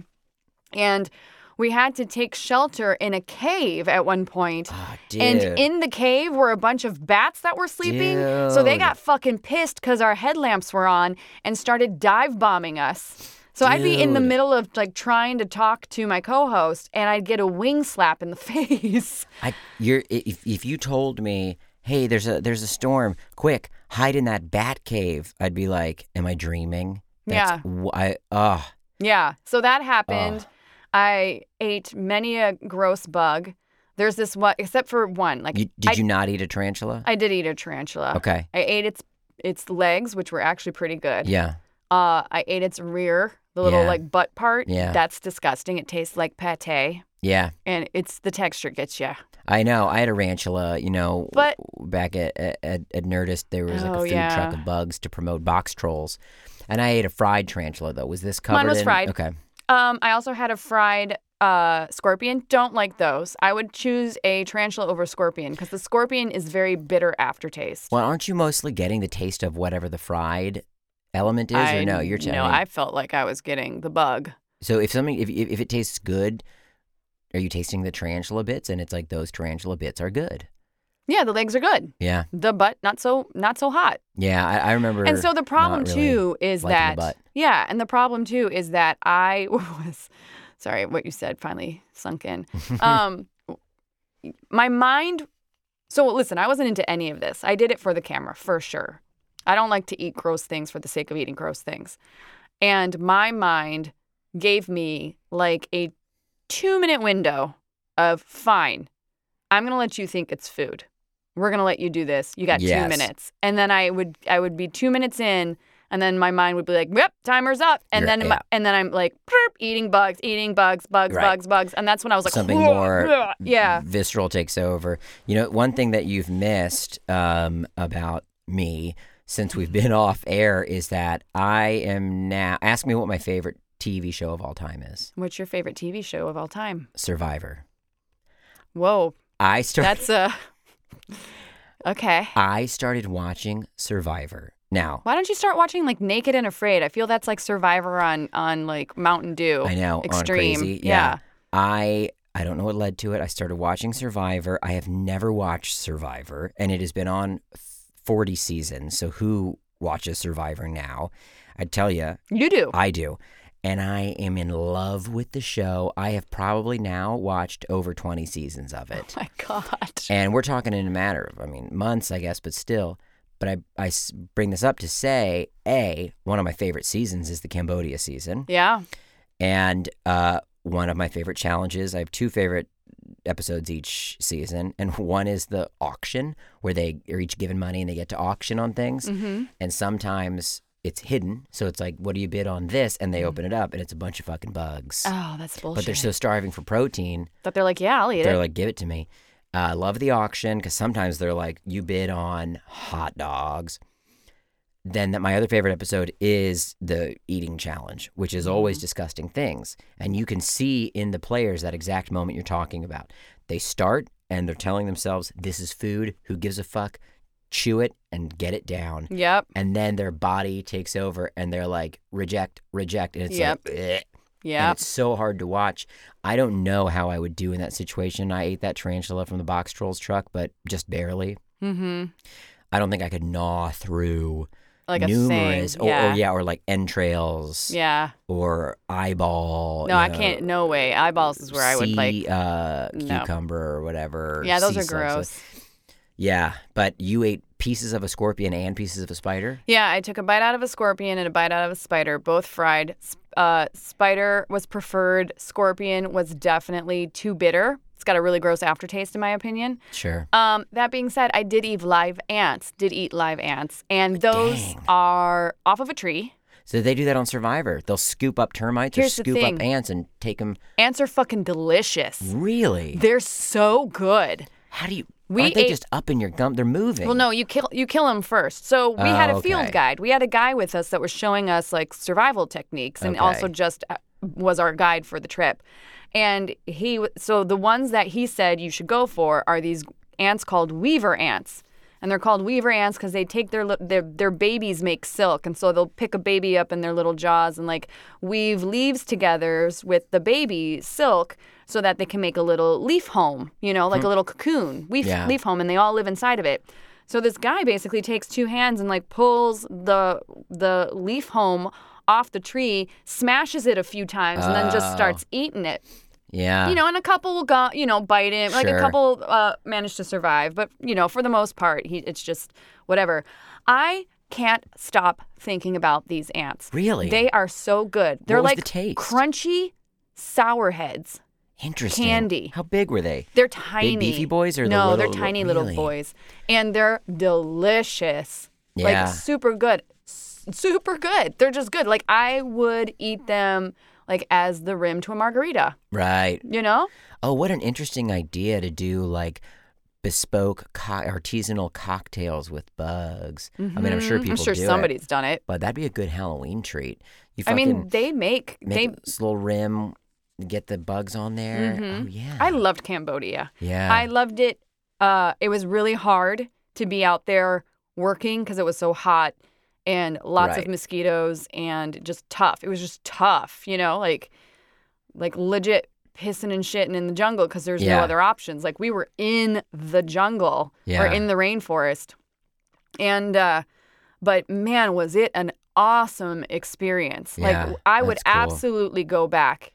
And we had to take shelter in a cave at one point. Dude. And in the cave were a bunch of bats that were sleeping. So they got fucking pissed because our headlamps were on and started dive bombing us. So I'd be in the middle of like trying to talk to my co-host and I'd get a wing slap in the [LAUGHS] face. I, you're if if you told me, hey, there's a there's a storm, quick, hide in that bat cave, I'd be like, am I dreaming? Yeah. wh- I uh Yeah. So that happened. I ate many a gross bug. There's this one, except for one. Like you, did I, you not eat a tarantula? I did eat a tarantula. okay. I ate its its legs, which were actually pretty good. Yeah. Uh, I ate its rear, the little Yeah. like butt part. Yeah. That's disgusting. It tastes like pate, Yeah. and it's the texture gets you. I know. I had a tarantula, you know, But- back at, at at Nerdist, there was like Oh, a food yeah. truck of bugs to promote Boxtrolls, and I ate a fried tarantula though. Was this covered? Mine was in- fried. Okay. Um, I also had a fried uh, scorpion. Don't like those. I would choose a tarantula over scorpion because the scorpion is very bitter aftertaste. Well, aren't you mostly getting the taste of whatever the fried element is, or no? You're no. telling. I felt like I was getting the bug. So if something, if, if if it tastes good, are you tasting the tarantula bits? And it's like those tarantula bits are good. Yeah, the legs are good. Yeah, The butt not so not so hot. yeah. I, I remember. And so the problem really too is that yeah, and the problem too is that I [LAUGHS] was sorry, what you said finally sunk in. [LAUGHS] um my mind so listen, I wasn't into any of this. I did it for the camera, for sure. I don't like to eat gross things for the sake of eating gross things. And my mind gave me like a 2-minute window of fine. I'm going to let you think it's food. We're going to let you do this. You got 2 minutes. And then I would I would be 2 minutes in and then my mind would be like, "Yep, timer's up." And You're- then my, and then I'm like, eating bugs, eating bugs, bugs, Right. bugs, bugs. And that's when I was like, something more [LAUGHS] Yeah. visceral takes over. You know, one thing that you've missed um, about me since we've been [LAUGHS] off air is that I am now. Ask me what my favorite TV show of all time is. What's your favorite TV show of all time? Survivor. Whoa, I started. that's a [LAUGHS] Okay. I started watching Survivor. Now Why don't you start watching like Naked and Afraid? I feel that's like Survivor on on like Mountain Dew. I know Extreme. crazy. Yeah. I I don't know what led to it. I started watching Survivor. I have never watched Survivor, and it has been on forty seasons. So who watches Survivor now? I tell you, You do. I do. And I am in love with the show. I have probably now watched over 20 seasons of it. Oh [LAUGHS] my God. And we're talking in a matter of, I mean, months, I guess, but still. But I, I bring this up to say, A, one of my favorite seasons is the Cambodia season. Yeah. And uh, one of my favorite challenges, I have two favorite episodes each season. And one is the auction, where they are each given money and they get to auction on things. Mm-hmm. And sometimes it's hidden. So it's like, what do you bid on this? And they mm. open it up and it's a bunch of fucking bugs. Oh, that's bullshit. but they're so starving for protein, that they're like, yeah, I'll eat it. they're it. like, give it to me. Uh, I love the auction because sometimes they're like, you bid on hot dogs. Then that my other favorite episode is the eating challenge, which is always mm. disgusting things. And you can see in the players that exact moment you're talking about. They start and they're telling themselves, this is food. Who gives a fuck? Chew it and get it down. Yep. And then their body takes over and they're like, reject, reject. And it's Yep. like, and it's so hard to watch. I don't know how I would do in that situation. I ate that tarantula from the Boxtrolls truck, but just barely. Mm-hmm. I don't think I could gnaw through Like numerous, or, yeah. or yeah, or like entrails, Yeah. or eyeball. No, I know, can't. No way. Eyeballs is where I would like. sea, uh, No. cucumber or whatever. Yeah, those are gross. Yeah, but you ate pieces of a scorpion and pieces of a spider. Yeah, I took a bite out of a scorpion and a bite out of a spider, both fried. Uh, spider was preferred. Scorpion was definitely too bitter. It's got a really gross aftertaste, in my opinion. Sure. Um, that being said, I did eat live ants. Did eat live ants, and those Dang. are off of a tree. So they do that on Survivor. They'll scoop up termites Here's or scoop up ants and take them. Ants are fucking delicious. Really? They're so good. How do you? We aren't they ate- just up in your gum? They're moving. Well, no, you kill you kill them first. So we had Oh, a field okay. guide. We had a guy with us that was showing us like survival techniques, and Okay. also just uh, was our guide for the trip. And he so the ones that he said you should go for are these ants called weaver ants. And they're called weaver ants because they take their, their their babies make silk, and so they'll pick a baby up in their little jaws and like weave leaves together with the baby silk, so that they can make a little leaf home, you know, like hmm. a little cocoon, leaf Yeah. leaf home, and they all live inside of it. So this guy basically takes two hands and like pulls the the leaf home off the tree, smashes it a few times, and then just Oh. starts eating it. Yeah. You know, and a couple will go, you know, bite him. Like a couple uh, manage to survive, but you know, for the most part, he it's just whatever. I can't stop thinking about these ants. Really? They are so good. They're like the crunchy sour heads. Interesting. candy. How big were they? They're tiny. beefy boys or the no? they're little- tiny really? little boys, and they're delicious. Yeah. Like super good, S- super good. They're just good. Like I would eat them like as the rim to a margarita. Right. You know? Oh, what an interesting idea to do like bespoke co- artisanal cocktails with bugs. I mean, I'm sure Mhm. people I'm sure do somebody's it, done it. but that'd be a good Halloween treat. You I mean, they make they. this little rim, get the bugs on there. Mhm. Oh yeah. I loved Cambodia. yeah. I loved it. Uh, it was really hard to be out there working because it was so hot and lots of mosquitoes and just tough. It was just tough, you know, like like legit pissing and shitting in the jungle because there's Yeah. no other options. Like we were in the jungle or in the rainforest, and uh, but man, was it an awesome experience. Yeah, like I would cool. absolutely go back.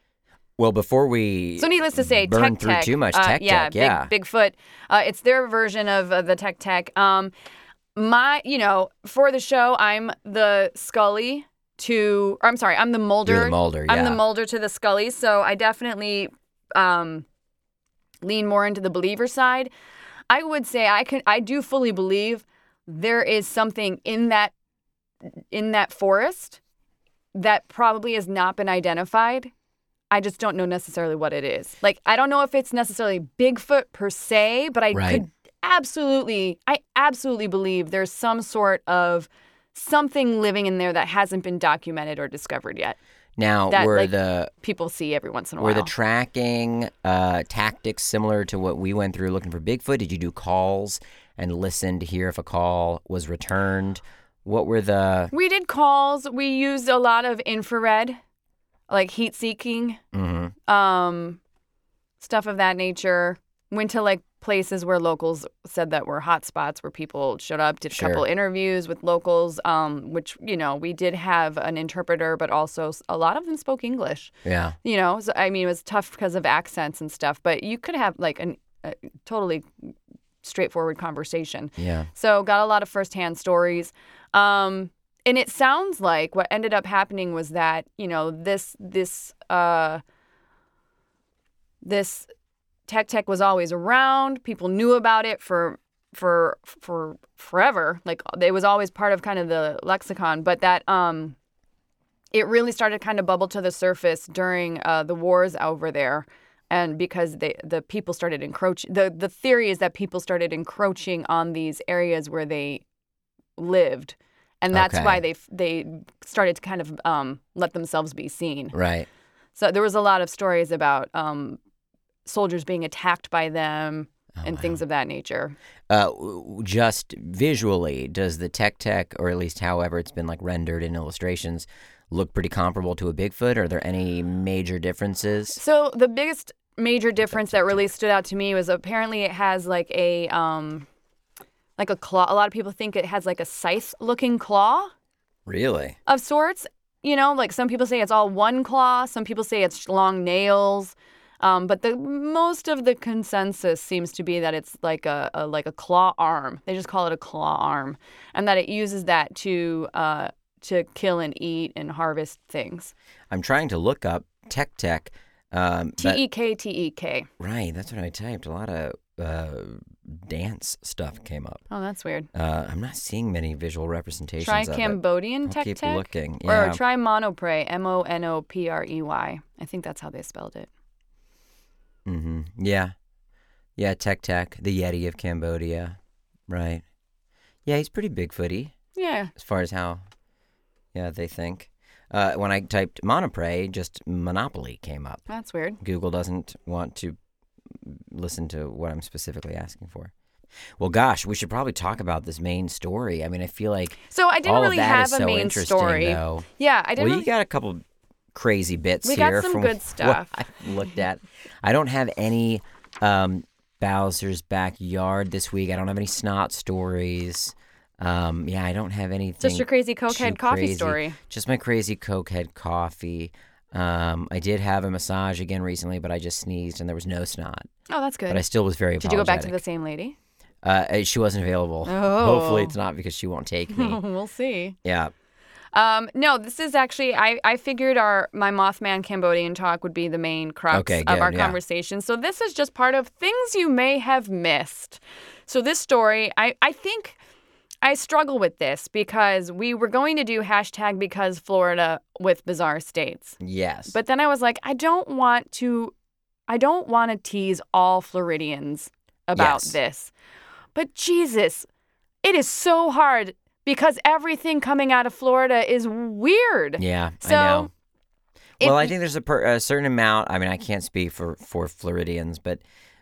well, before we So needless to say, burn Tech through Tech, too much uh, Tech yeah, Tech, yeah. Big, Bigfoot. Uh, it's their version of uh, the Tek Tek. Um, my, you know, for the show, I'm the Scully to, or I'm sorry, I'm the Mulder. You're the Mulder, I'm the yeah. Mulder to the Scully. So I definitely um, lean more into the believer side. I would say I can, I do fully believe there is something in that in that forest that probably has not been identified. I just don't know necessarily what it is. Like I don't know if it's necessarily Bigfoot per se, but I Right. could absolutely I absolutely believe there's some sort of something living in there that hasn't been documented or discovered yet. now that, were like, the People see every once in a were while. Were the tracking uh, tactics similar to what we went through looking for Bigfoot? Did you do calls and listen to hear if a call was returned? What were the we did calls. We used a lot of infrared, like heat seeking. mhm. um, stuff of that nature. Went to like places where locals said that were hot spots where people showed up. Did a Sure. couple interviews with locals, um, which you know we did have an interpreter, but also a lot of them spoke English. Yeah. You know, so, I mean it was tough because of accents and stuff, but you could have like an, a totally straightforward conversation. Yeah. So got a lot of firsthand stories. Um, and it sounds like what ended up happening was that, you know, this this uh this Tek Tek was always around. People knew about it for for for forever. Like it was always part of kind of the lexicon, but that um it really started kind of bubble to the surface during uh, the wars over there and because they the people started encroaching the the theory is that people started encroaching on these areas where they lived and that's Okay. why they they started to kind of um, let themselves be seen Right. so there was a lot of stories about um, soldiers being attacked by them Oh, and wow. things of that nature Uh, just visually, does the Tek Tek, or at least however it's been like rendered in illustrations, look pretty comparable to a Bigfoot? Are there any major differences? So the biggest major difference that really stood out to me was apparently it has like a um like a claw. A lot of people think it has like a scythe looking claw Really? of sorts. You know, like some people say it's all one claw, some people say it's long nails. Um, but the most of the consensus seems to be that it's like a, a like a claw arm. They just call it a claw arm, and that it uses that to uh, to kill and eat and harvest things. I'm trying to look up Tek Tek. Um, T E K T E K. right, that's what I typed. A lot of uh, dance stuff came up. Oh, that's weird. Uh, I'm not seeing many visual representations Try of it. Cambodian tech keep tech. looking. Yeah. Or try monoprey, M O N O P R E Y. I think that's how they spelled it. Hmm Yeah. Yeah, Tek Tek, the Yeti of Cambodia. Right. Yeah, he's pretty Bigfooty Yeah. as far as how, yeah, they think. Uh, when I typed Monoprey, just Monopoly came up. That's weird. Google doesn't want to listen to what I'm specifically asking for. Well, gosh, we should probably talk about this main story. I mean, I feel like So I didn't all really have a so main story. though. Yeah, I didn't Well, really you got a couple crazy bits We got here some from good [LAUGHS] stuff. I looked at. I don't have any um, Bowser's backyard this week. I don't have any snot stories. Um, yeah, I don't have anything. just your crazy cokehead coffee crazy. story. Just my crazy cokehead coffee. Um, I did have a massage again recently, but I just sneezed and there was no snot. Oh, that's good. But I still was very Did you go back to the same lady? Uh, she wasn't available. Oh. Hopefully, it's not because she won't take me. [LAUGHS] we'll see. yeah. Um, no, this is actually I, I figured our my Mothman Cambodian talk would be the main crux Okay, of our yeah. conversation. So this is just part of things you may have missed. So this story, I, I think I struggle with this because we were going to do hashtag because Florida with bizarre states. Yes. But then I was like, I don't want to I don't want to tease all Floridians about Yes. this. But Jesus, it is so hard because everything coming out of Florida is weird. yeah, So, I know. well, I think there's a, per, a certain amount. I mean, I can't speak for for Floridians, but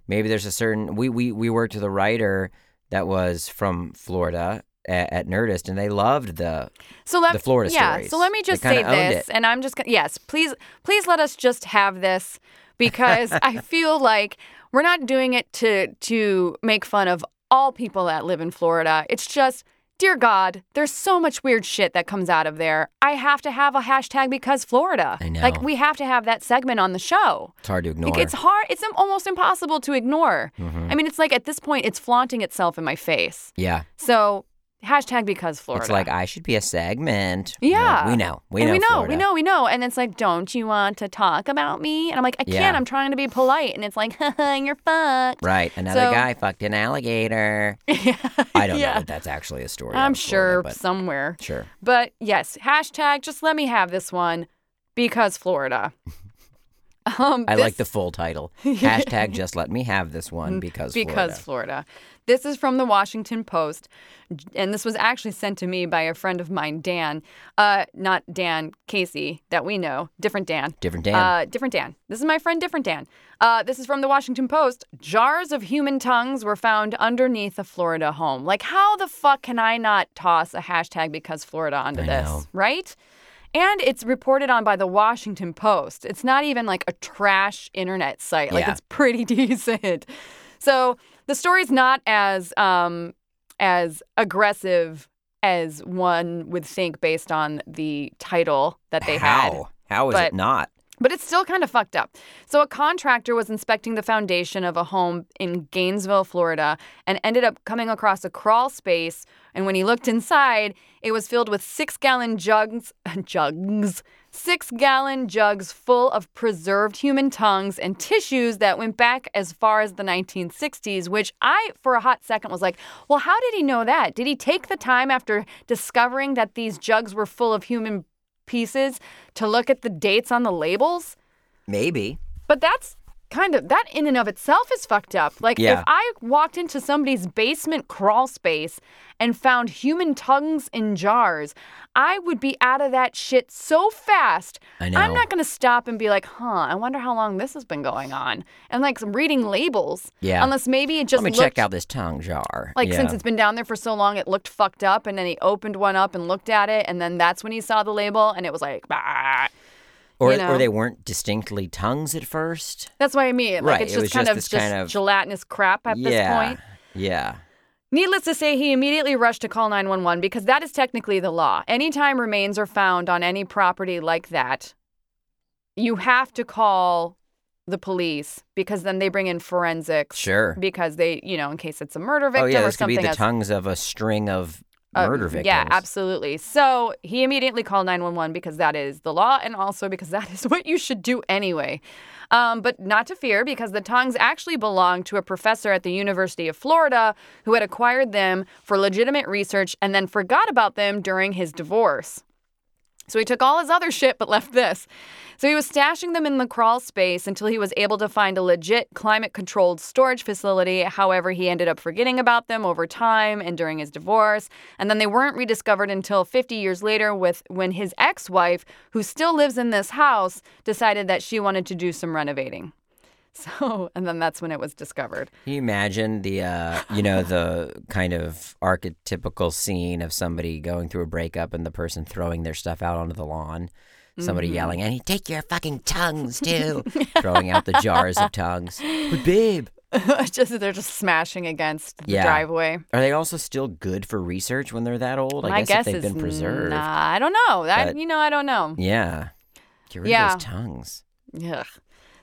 maybe there's a certain. We we we worked with a writer that was from Florida at, at Nerdist, and they loved the. So let the Florida yeah. stories. So let me just say this, and I'm just gonna yes, please, please let us just have this because [LAUGHS] I feel like we're not doing it to to make fun of all people that live in Florida. It's just. Dear God, there's so much weird shit that comes out of there. I have to have a hashtag because Florida. I know. Like we have to have that segment on the show. It's hard to ignore. Like, it's hard. It's almost impossible to ignore. Mhm. I mean, it's like at this point, it's flaunting itself in my face. yeah, So hashtag because Florida. it's like I should be a segment. Yeah. we know. We know. we know, Florida. we know, we know. And it's like, don't you want to talk about me? And I'm like, I Yeah. can't. I'm trying to be polite. And it's like, [LAUGHS] you're fucked. Right, another So- guy fucked an alligator. [LAUGHS] yeah. I don't know if that's actually a story. I'm sure Florida, somewhere. sure. But yes, hashtag just let me have this one because Florida. [LAUGHS] Um, I this- like the full title. Hashtag just let me have this one because Mm, because Florida. This is from the Washington Post, and this was actually sent to me by a friend of mine, Dan. Uh, not Dan Casey that we know, different Dan. Different Dan. Uh, different Dan. This is my friend, different Dan. Uh, this is from the Washington Post. Jars of human tongues were found underneath a Florida home. Like, how the fuck can I not toss a hashtag because Florida onto I this, know. right? And it's reported on by the Washington Post. It's not even like a trash internet site. Like Yeah. it's pretty [LAUGHS] decent. So the story's not as um, as aggressive as one would think based on the title that they had. How? had. How is but- it not? But it's still kind of fucked up. So, a contractor was inspecting the foundation of a home in Gainesville, Florida, and ended up coming across a crawl space. And when he looked inside, it was filled with six gallon jugs, [LAUGHS] jugs, six gallon jugs full of preserved human tongues and tissues that went back as far as the 1960s, which I, for a hot second, was like, well, how did he know that? Did he take the time after discovering that these jugs were full of human pieces to look at the dates on the labels? Maybe. But that's kind of that in and of itself is fucked up. Like Yeah. if I walked into somebody's basement crawl space and found human tongues in jars, I would be out of that shit so fast. I know. I'm not going to stop and be like, "Huh, I wonder how long this has been going on." And like some reading labels. Yeah. Unless maybe it just Let me looked check out this tongue jar. like yeah. since it's been down there for so long, it looked fucked up, and then he opened one up and looked at it, and then that's when he saw the label, and it was like, bah. Or, you know. or they weren't distinctly tongues at first. That's what I mean. Like Right, it's it just was kind just of this just kind of- gelatinous crap at this point. Yeah. Needless to say, he immediately rushed to call 911 because that is technically the law. Anytime remains are found on any property like that, you have to call the police because then they bring in forensics. Sure. Because they, you know, in case it's a murder victim Oh yeah, or this could something be the else. tongues of a string of Uh, murder victims. Yeah, absolutely. So he immediately called 911 because that is the law and also because that [LAUGHS] is what you should do anyway. Um, but not to fear because the tongues actually belong to a professor at the University of Florida who had acquired them for legitimate research and then forgot about them during his divorce. So he took all his other shit but left this. So he was stashing them in the crawl space until he was able to find a legit climate controlled storage facility. However, he ended up forgetting about them over time and during his divorce. And then they weren't rediscovered until 50 years later with when his ex-wife, who still lives in this house, decided that she wanted to do some renovating. [LAUGHS] So, and then that's when it was discovered. Can you imagine the, uh, you know, [LAUGHS] the kind of archetypical scene of somebody going through a breakup and the person throwing their stuff out onto the lawn? Somebody Mm-hmm. yelling, and he take your fucking tongues too. [LAUGHS] throwing out the jars of tongues. But babe, just they're just smashing against the Yeah. driveway. are they also still good for research when they're that old? I My guess, guess if they've been preserved. Nah, I don't know. That But- you know, I don't know. Yeah. Get rid Yeah. of those tongues. Ugh.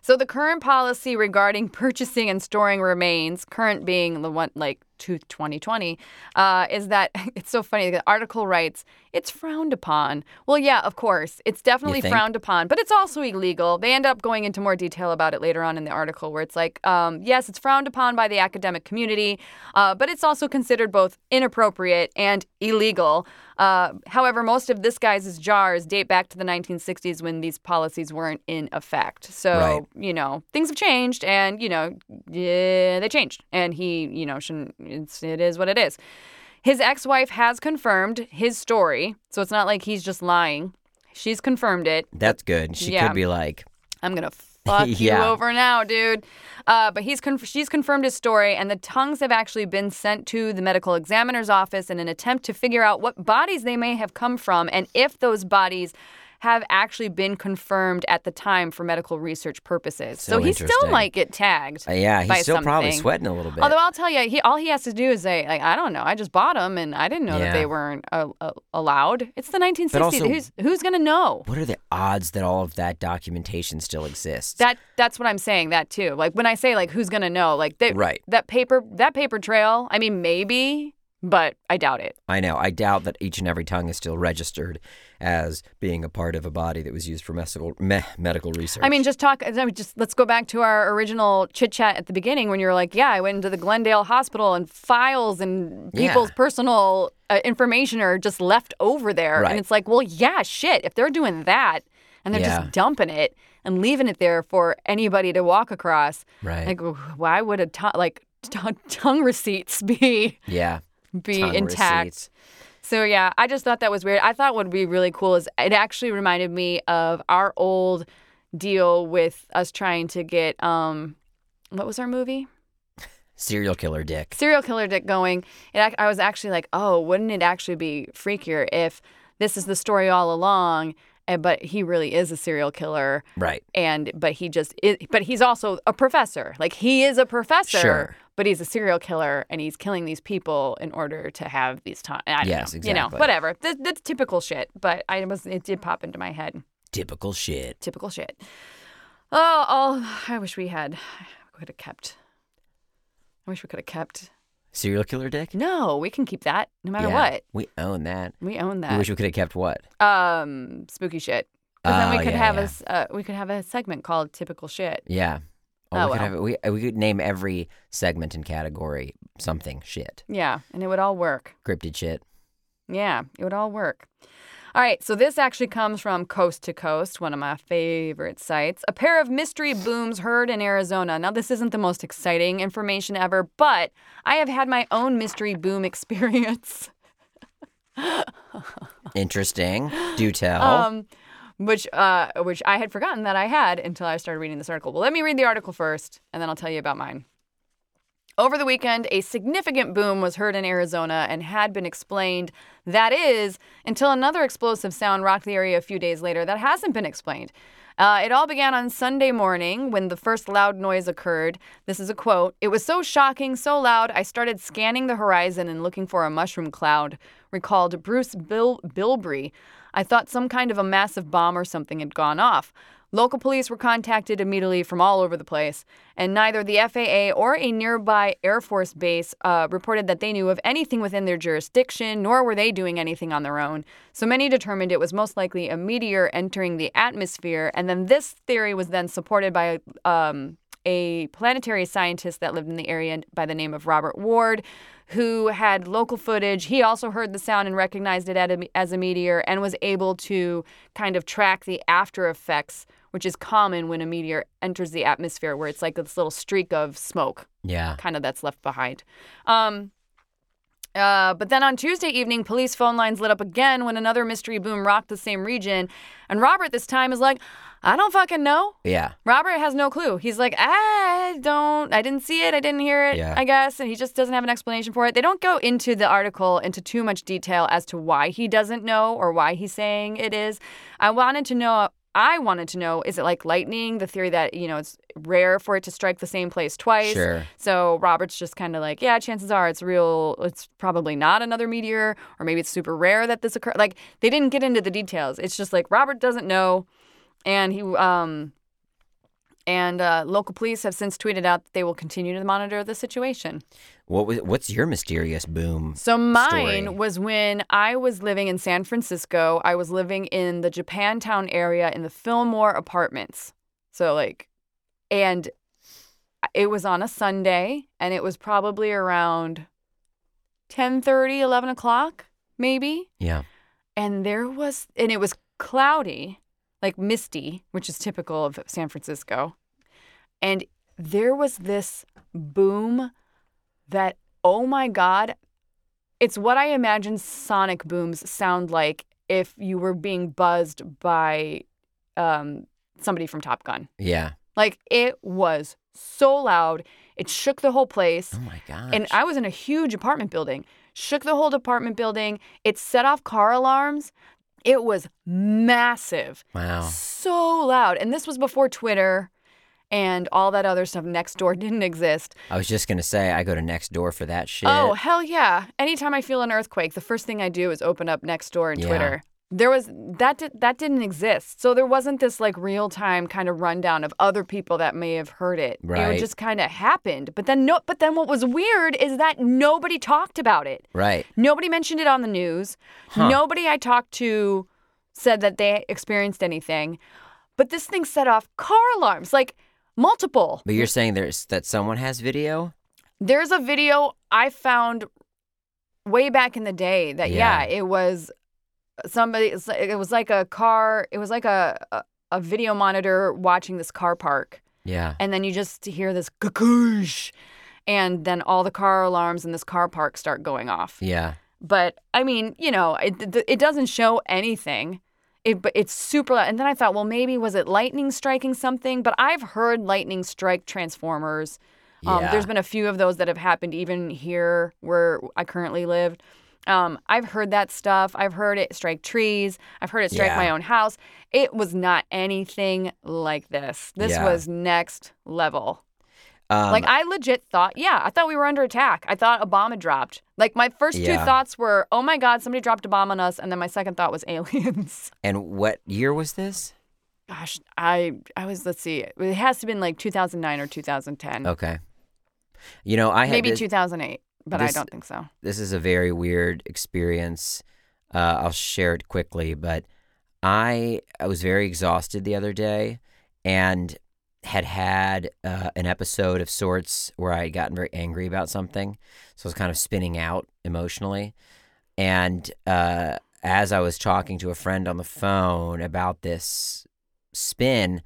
So the current policy regarding purchasing and storing remains, current being the one like to 2020, uh, is that [LAUGHS] it's so funny. The article writes it's frowned upon. Well, yeah, of course, it's definitely frowned upon, but it's also illegal. They end up going into more detail about it later on in the article, where it's like, um, yes, it's frowned upon by the academic community, uh, but it's also considered both inappropriate and illegal. Uh, however, most of this guy's jars date back to the 1960s when these policies weren't in effect. So, Right. you know, things have changed and, you know, yeah, they changed. And he, you know, shouldn't, it's, it is what it is. His ex wife has confirmed his story. So it's not like he's just lying. She's confirmed it. That's good. She Yeah. could be like, I'm gonna fuck [LAUGHS] you over now, dude. Uh, but he's conf- she's confirmed his story, and the tongues have actually been sent to the medical examiner's office in an attempt to figure out what bodies they may have come from, and if those bodies have actually been confirmed at the time for medical research purposes. So he still might get tagged. uh, yeah, he's still probably sweating a little bit. Although I'll tell you, he all he has to do is say, like, I don't know, I just bought them, and I didn't know that they weren't uh, uh, allowed. It's the 1960s. also- who's who's gonna know? what are the odds that all of that documentation still exists? That that's what I'm saying. That too. Like when I say like who's gonna know? Like they, Right. that paper that paper trail. I mean maybe, but I doubt it. I know. I doubt that each and every tongue is still registered as being a part of a body that was used for medical me- medical research. I mean, just talk. I mean, just let's go back to our original chit chat at the beginning when you were like, "Yeah, I went into the Glendale Hospital and files and Yeah. people's personal uh, information are just left over there." Right. And it's like, well, yeah, shit. If they're doing that and they're Yeah. just dumping it and leaving it there for anybody to walk across, right? like, why would a ton like t- tongue receipts be yeah. Be tongue intact? receipts. So yeah, I just thought that was weird. I thought what would be really cool is it actually reminded me of our old deal with us trying to get um what was our movie? Serial killer dick. Serial killer dick going. It, I was actually like, "Oh, wouldn't it actually be freakier if this is the story all along, and, but he really is a serial killer Right. and but he just is, but he's also a professor. Like he is a professor, Sure. but he's a serial killer and he's killing these people in order to have these time. I Yes, know. You know, whatever. That's, that's typical shit. But I was it did pop into my head. Typical shit. Typical shit. Oh, oh I wish we had. I could have kept. I wish we could have kept. Serial killer dick? No, we can keep that no matter Yeah, what. We own that. We own that. We wish we could have kept what? um, spooky shit. Because then Oh, we could yeah, have yeah. a uh, we could have a segment called typical shit. Yeah. Oh, we could well. have we we could name every segment and category something shit. Yeah, and it would all work. Cryptid shit. Yeah, it would all work. All right, so this actually comes from Coast to Coast, one of my favorite sites. A pair of mystery booms heard in Arizona. Now, this isn't the most exciting information ever, but I have had my own mystery boom [LAUGHS] experience. Interesting. Do tell. Um, which uh, which I had forgotten that I had until I started reading this article. Well, let me read the article first, and then I'll tell you about mine. Over the weekend, a significant boom was heard in Arizona and had been explained. That is, until another explosive sound rocked the area a few days later that hasn't been explained. Uh, it all began on Sunday morning when the first loud noise occurred. This is a quote It was so shocking, so loud, I started scanning the horizon and looking for a mushroom cloud, recalled Bruce Bil- Bilbrey. I thought some kind of a massive bomb or something had gone off. Local police were contacted immediately from all over the place, and neither the FAA or a nearby Air Force base uh, reported that they knew of anything within their jurisdiction, nor were they doing anything on their own. So many determined it was most likely a meteor entering the atmosphere, and then this theory was then supported by um, a planetary scientist that lived in the area by the name of Robert Ward, who had local footage. He also heard the sound and recognized it as a meteor and was able to kind of track the after effects which is common when a meteor enters the atmosphere, where it's like this little streak of smoke, yeah. kind of that's left behind. Um, uh, but then on Tuesday evening, police phone lines lit up again when another mystery boom rocked the same region. And Robert this time is like, I don't fucking know. Yeah. Robert has no clue. He's like, I don't, I didn't see it. I didn't hear it, Yeah. I guess. And he just doesn't have an explanation for it. They don't go into the article into too much detail as to why he doesn't know or why he's saying it is. I wanted to know. I wanted to know is it like lightning? The theory that, you know, it's rare for it to strike the same place twice. Sure. So Robert's just kind of like, yeah, chances are it's real. It's probably not another meteor, or maybe it's super rare that this occurred. Like they didn't get into the details. It's just like Robert doesn't know, and he um, and uh, local police have since tweeted out that they will continue to monitor the situation. What was? What's your mysterious boom? So mine story? was when I was living in San Francisco. I was living in the Japantown area in the Fillmore apartments. So like, and it was on a Sunday, and it was probably around 10:30, 11 o'clock, maybe. Yeah. And there was, and it was cloudy, like misty, which is typical of San Francisco. And there was this boom that, oh my God, it's what I imagine sonic booms sound like if you were being buzzed by um, somebody from Top Gun. Yeah. Like it was so loud, it shook the whole place. Oh my gosh. And I was in a huge apartment building, shook the whole apartment building. It set off car alarms. It was massive, wow. so loud. And this was before Twitter and all that other stuff. Nextdoor [LAUGHS] didn't exist. I was just gonna say I go to Nextdoor for that shit. Oh, hell yeah. Anytime I feel an earthquake, the first thing I do is open up Nextdoor and Yeah. Twitter. There was that did, that didn't exist. So there wasn't this like real time kind of rundown of other people that may have heard it. It just kind of happened. But then no but then what was weird is that nobody talked about it. Right. Nobody mentioned it on the news. Huh. Nobody I talked to said that they experienced anything. But this thing set off car alarms, like multiple. But you're saying there's that someone has video? There's a video I found way back in the day that yeah, Yeah. it was somebody it was like a car, it was like a, a a video monitor watching this car park Yeah. and then you just hear this kakoosh and then all the car alarms in this car park start going off. Yeah. But I mean, you know, it it doesn't show anything. It but it's super loud. And then I thought, well, maybe was it lightning striking something? But I've heard lightning strike transformers. Um, Yeah. There's been a few of those that have happened even here where I currently live. Um, I've heard that stuff. I've heard it strike trees. I've heard it strike Yeah. my own house. It was not anything like this. This Yeah. was next level. Um, Like I legit thought, yeah, I thought we were under attack. I thought a bomb had dropped. Like my first two thoughts were, oh my god, somebody dropped a bomb on us, and then my second thought was [LAUGHS] aliens. and what year was this? Gosh, I I was let's see, it has to have been like 2009 or 2010, Okay. You know, I had maybe this, 2008, but I don't think so. this is a very weird experience. Uh, I'll share it quickly, but I I was very exhausted the other day, and had had uh, an episode of sorts where I had gotten very angry about something, so I was kind of spinning out emotionally, and uh, as I was talking to a friend on the phone about this spin,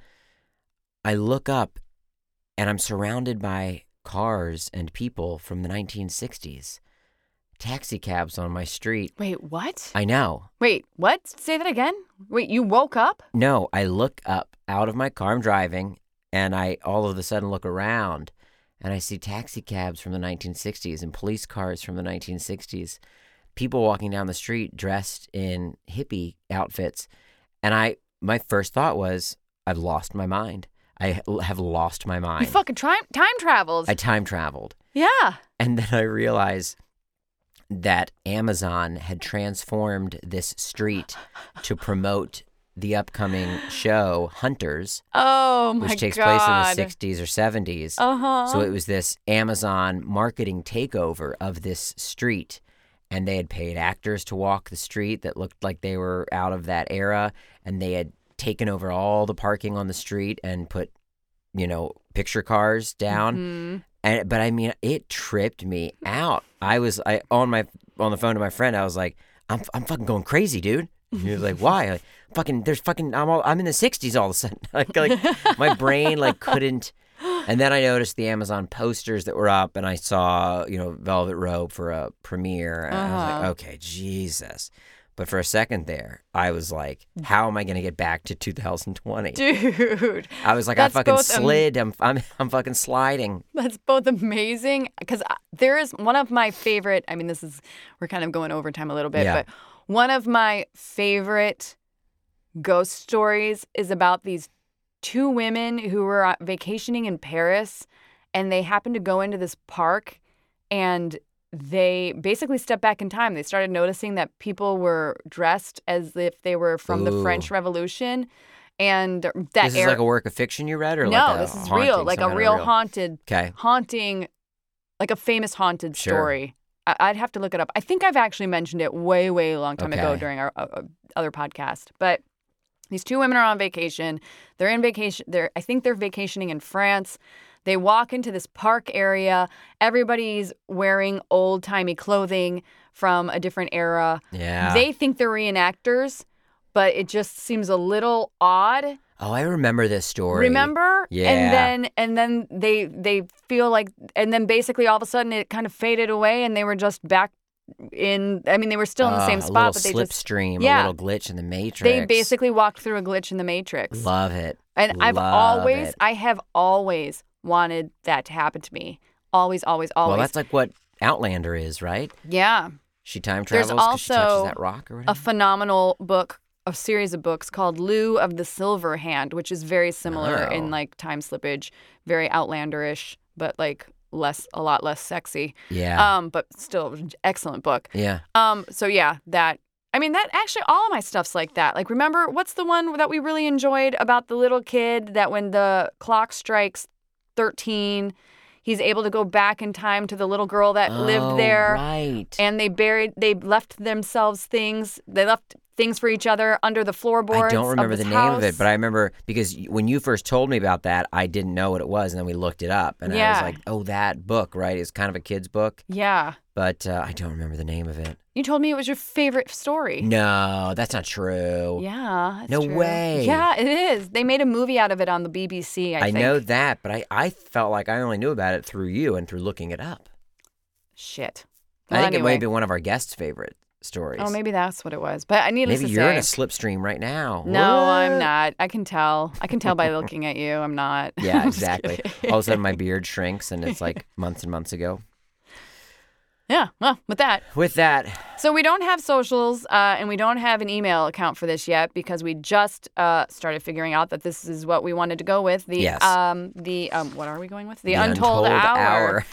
I look up and I'm surrounded by cars and people from the 1960s. Taxi cabs on my street. Wait, what? I know. Wait, what? Say that again. Wait, you woke up? No, I look up out of my car. I'm driving, and I all of a sudden look around, and I see taxi cabs from the 1960s and police cars from the 1960s. People walking down the street dressed in hippie outfits, and I my first thought was, I've lost my mind. I have lost my mind. You fucking time time travels. I time traveled. yeah. And then I realized that Amazon had transformed this street to promote the upcoming show Hunters, Oh my which takes god. place in the 60s or 70s. Uh huh. So it was this Amazon marketing takeover of this street. And they had paid actors to walk the street that looked like they were out of that era. And they had taken over all the parking on the street and put, you know, picture cars down. Mhm. And but I mean, it tripped me out. I was I on my on the phone to my friend. I was like, I'm I'm fucking going crazy, dude. He was like, Why? Like, fucking, there's fucking. I'm all, I'm in the '60s all of a sudden. [LAUGHS] like like my brain like couldn't. And then I noticed the Amazon posters that were up, and I saw you know Velvet Rope for a premiere, and I was Uh-huh. like, okay, Jesus. But for a second there, I was like, how am I going to get back to 2020? Dude, I was like, I fucking slid. I'm, I'm, I'm fucking sliding. that's both amazing because there is one of my favorite. I mean, this is we're kind of going over time a little bit, Yeah. but one of my favorite ghost stories is about these two women who were uh, vacationing in Paris, and they happened to go into this park, and they basically stepped back in time. They started noticing that people were dressed as if they were from the French Revolution, and that This is era. like a work of fiction you read, or no, like this is haunting, real, like a of real haunted, Okay. haunting, like a famous haunted Sure. story. I'd have to look it up. I think I've actually mentioned it way, way long time ago during our uh, uh, other podcast. But these two women are on vacation. They're in vacation. They're I think they're vacationing in France. They walk into this park area. Everybody's wearing old timey clothing from a different era. Yeah. They think they're reenactors, but it just seems a little odd. Oh, I remember this story. Remember? Yeah. And then and then they they feel like and then basically all of a sudden it kind of faded away and they were just back in I mean they were still in the Ah, same a spot but they just slipstream, Yeah. a little glitch in the matrix. they basically walked through a glitch in the matrix. love it. and I've always it. I have always wanted that to happen to me. Always always always. Well, that's like what Outlander is, right? yeah. She time There's travels 'cause she touches also that rock or whatever. a phenomenal book, a series of books called Lou of the Silver Hand, which is very similar Oh. in like time slippage, very outlanderish, but like less, a lot less sexy. yeah. Um, but still excellent book. yeah. Um, so yeah, that. I mean, that actually, all of my stuff's like that. Like, remember, what's the one that we really enjoyed about the little kid that when the clock strikes 13, he's able to go back in time to the little girl that Oh, lived there Right. and they buried they left themselves things they left things for each other under the floorboards I don't remember the name of it, but I remember because when you first told me about that, I didn't know what it was, and then we looked it up, and I was like, "Oh, that book, right? It's kind of a kid's book, yeah but uh, I don't remember the name of it." you told me it was your favorite story No, that's not true. yeah that's No true. way. yeah it is they made a movie out of it on the bbc i, I think know that, but I, I felt like I only knew about it through you and through looking it up. shit I Well, think it anyway. might be one of our guests' favorite stories. oh maybe that's what it was but i needless Maybe to you're say in a slipstream right now. no i'm not i can tell i can tell by [LAUGHS] looking at you i'm not [LAUGHS] Yeah, exactly. All of a sudden, my beard [LAUGHS] shrinks, and it's like months and months ago. yeah well with that With that, So we don't have socials, uh, and we don't have an email account for this yet because we just uh, started figuring out that this is what we wanted to go with. The Yes. um the um what are we going with? The, The Untold, Untold Hour. Hour.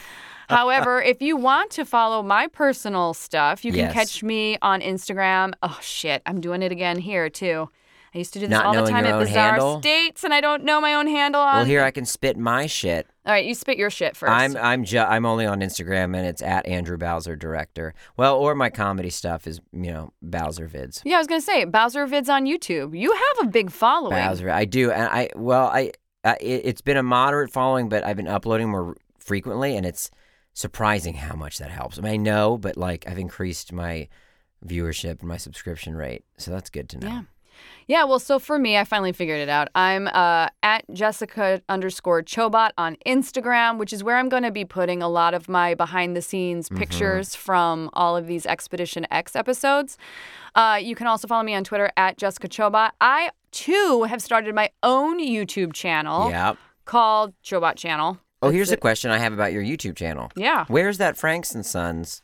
However, if you want to follow my personal stuff, you can Yes. catch me on Instagram. Oh shit, I'm doing it again here too. I used to do this Not all the time at Bizarre handle? States, and I don't know my own handle on. well, here I can spit my shit. All right, you spit your shit 1st I'm I'm ju- I'm only on Instagram, and it's at Andrew Bowser Director. Well, or my comedy stuff is you know Bowser Vids. yeah, I was gonna say Bowser vids on YouTube. You have a big following. Bowser, I do, and I well, I uh, it, it's been a moderate following, but I've been uploading more frequently, and it's surprising how much that helps. I mean, I know, but like I've increased my viewership and my subscription rate. So that's good to know. Yeah. Yeah, well, so for me, I finally figured it out. I'm uh, at Jessica underscore Chobot on Instagram, which is where I'm going to be putting a lot of my behind the scenes Mm-hmm. pictures from all of these Expedition X episodes. Uh, you can also follow me on Twitter at Jessica Chobot. I too have started my own YouTube channel Yeah. called Chobot Channel. Oh, here's a question I have about your YouTube channel. Yeah. Where's that Franks and Sons?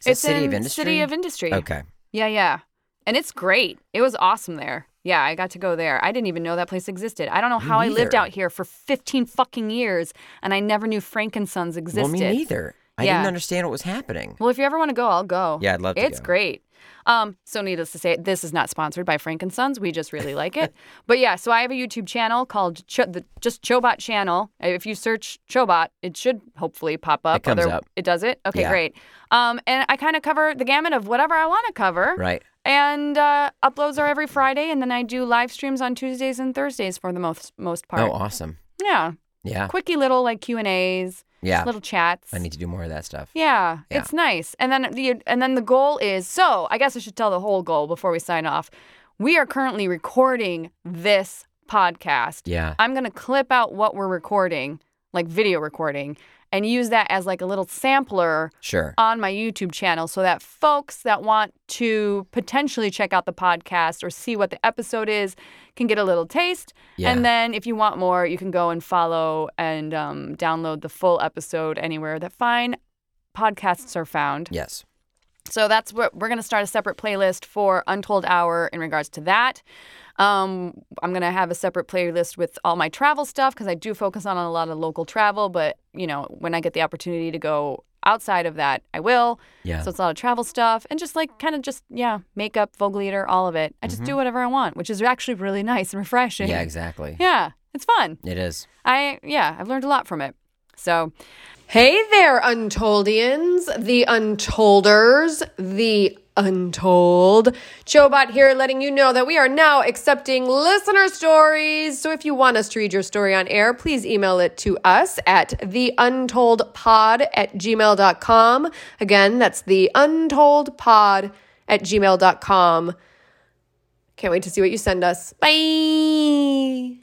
Is it's City in of Industry? City of Industry. Okay. Yeah, yeah. And it's great. It was awesome there. Yeah, I got to go there. I didn't even know that place existed. I don't know how I lived out here for 15 fucking years and I never knew Frankensons existed. Well, me neither. I Yeah. didn't understand what was happening. Well, if you ever want to go, I'll go. Yeah, I'd love to It's go. great. Um, so needless to say, this is not sponsored by Frank and Sons. We just really like it. [LAUGHS] but yeah, so I have a YouTube channel called Cho- the just Chobot channel. If you search Chobot, it should hopefully pop up. It comes up. It does it? Okay, Yeah. great. Um, and I kind of cover the gamut of whatever I want to cover. Right. And uh, uploads are every Friday, and then I do live streams on Tuesdays and Thursdays for the most most part. Oh, awesome. Yeah, Yeah. quickie little like Q and A's, Yeah. little chats. I need to do more of that stuff. Yeah, Yeah. it's nice. And then the and then the goal is so I guess I should tell the whole goal before we sign off. We are currently recording this podcast. Yeah. I'm gonna clip out what we're recording, like video recording, and use that as like a little sampler Sure. on my YouTube channel so that folks that want to potentially check out the podcast or see what the episode is can get a little taste. Yeah. And then if you want more, you can go and follow and um, download the full episode anywhere that fine podcasts are found. Yes. So that's what we're going to start a separate playlist for Untold Hour in regards to that. Um, I'm going to have a separate playlist with all my travel stuff because I do focus on a lot of local travel. But, you know, when I get the opportunity to go outside of that, I will. Yeah. So it's a lot of travel stuff and just like kind of just, yeah, makeup, Vogue leader, all of it. I just do whatever I want, which is actually really [LAUGHS] nice and refreshing. Mm-hmm. Yeah, exactly. Yeah, it's fun. It is. I, yeah, I've learned a lot from it. So, Hey there, Untoldians, the Untolders, the Untold. Chobot here letting you know that we are now accepting listener stories. So if you want us to read your story on air, please email it to us at theuntoldpod at gmail.com. Again, that's the untoldpod at gmail.com. Can't wait to see what you send us. Bye.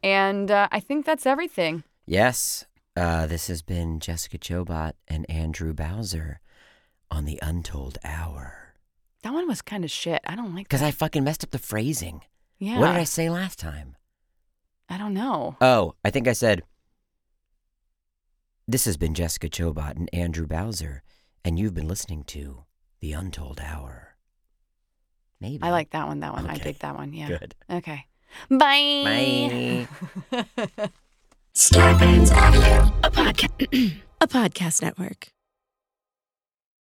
and uh, I think that's everything. Yes. Uh, this has been Jessica Chobot and Andrew Bowser on the Untold Hour. That one was kind of shit. I don't like that. Because I fucking messed up the phrasing. Yeah. What did I say last time? I don't know. Oh, I think I said, This has been Jessica Chobot and Andrew Bowser, and you've been listening to The Untold Hour. Maybe. I like that one. That one. I Okay. dig that one. Yeah. Good. Okay. Bye. Bye. [LAUGHS] Starburns Audio, a podcast, [CLEARS THROAT] a podcast network.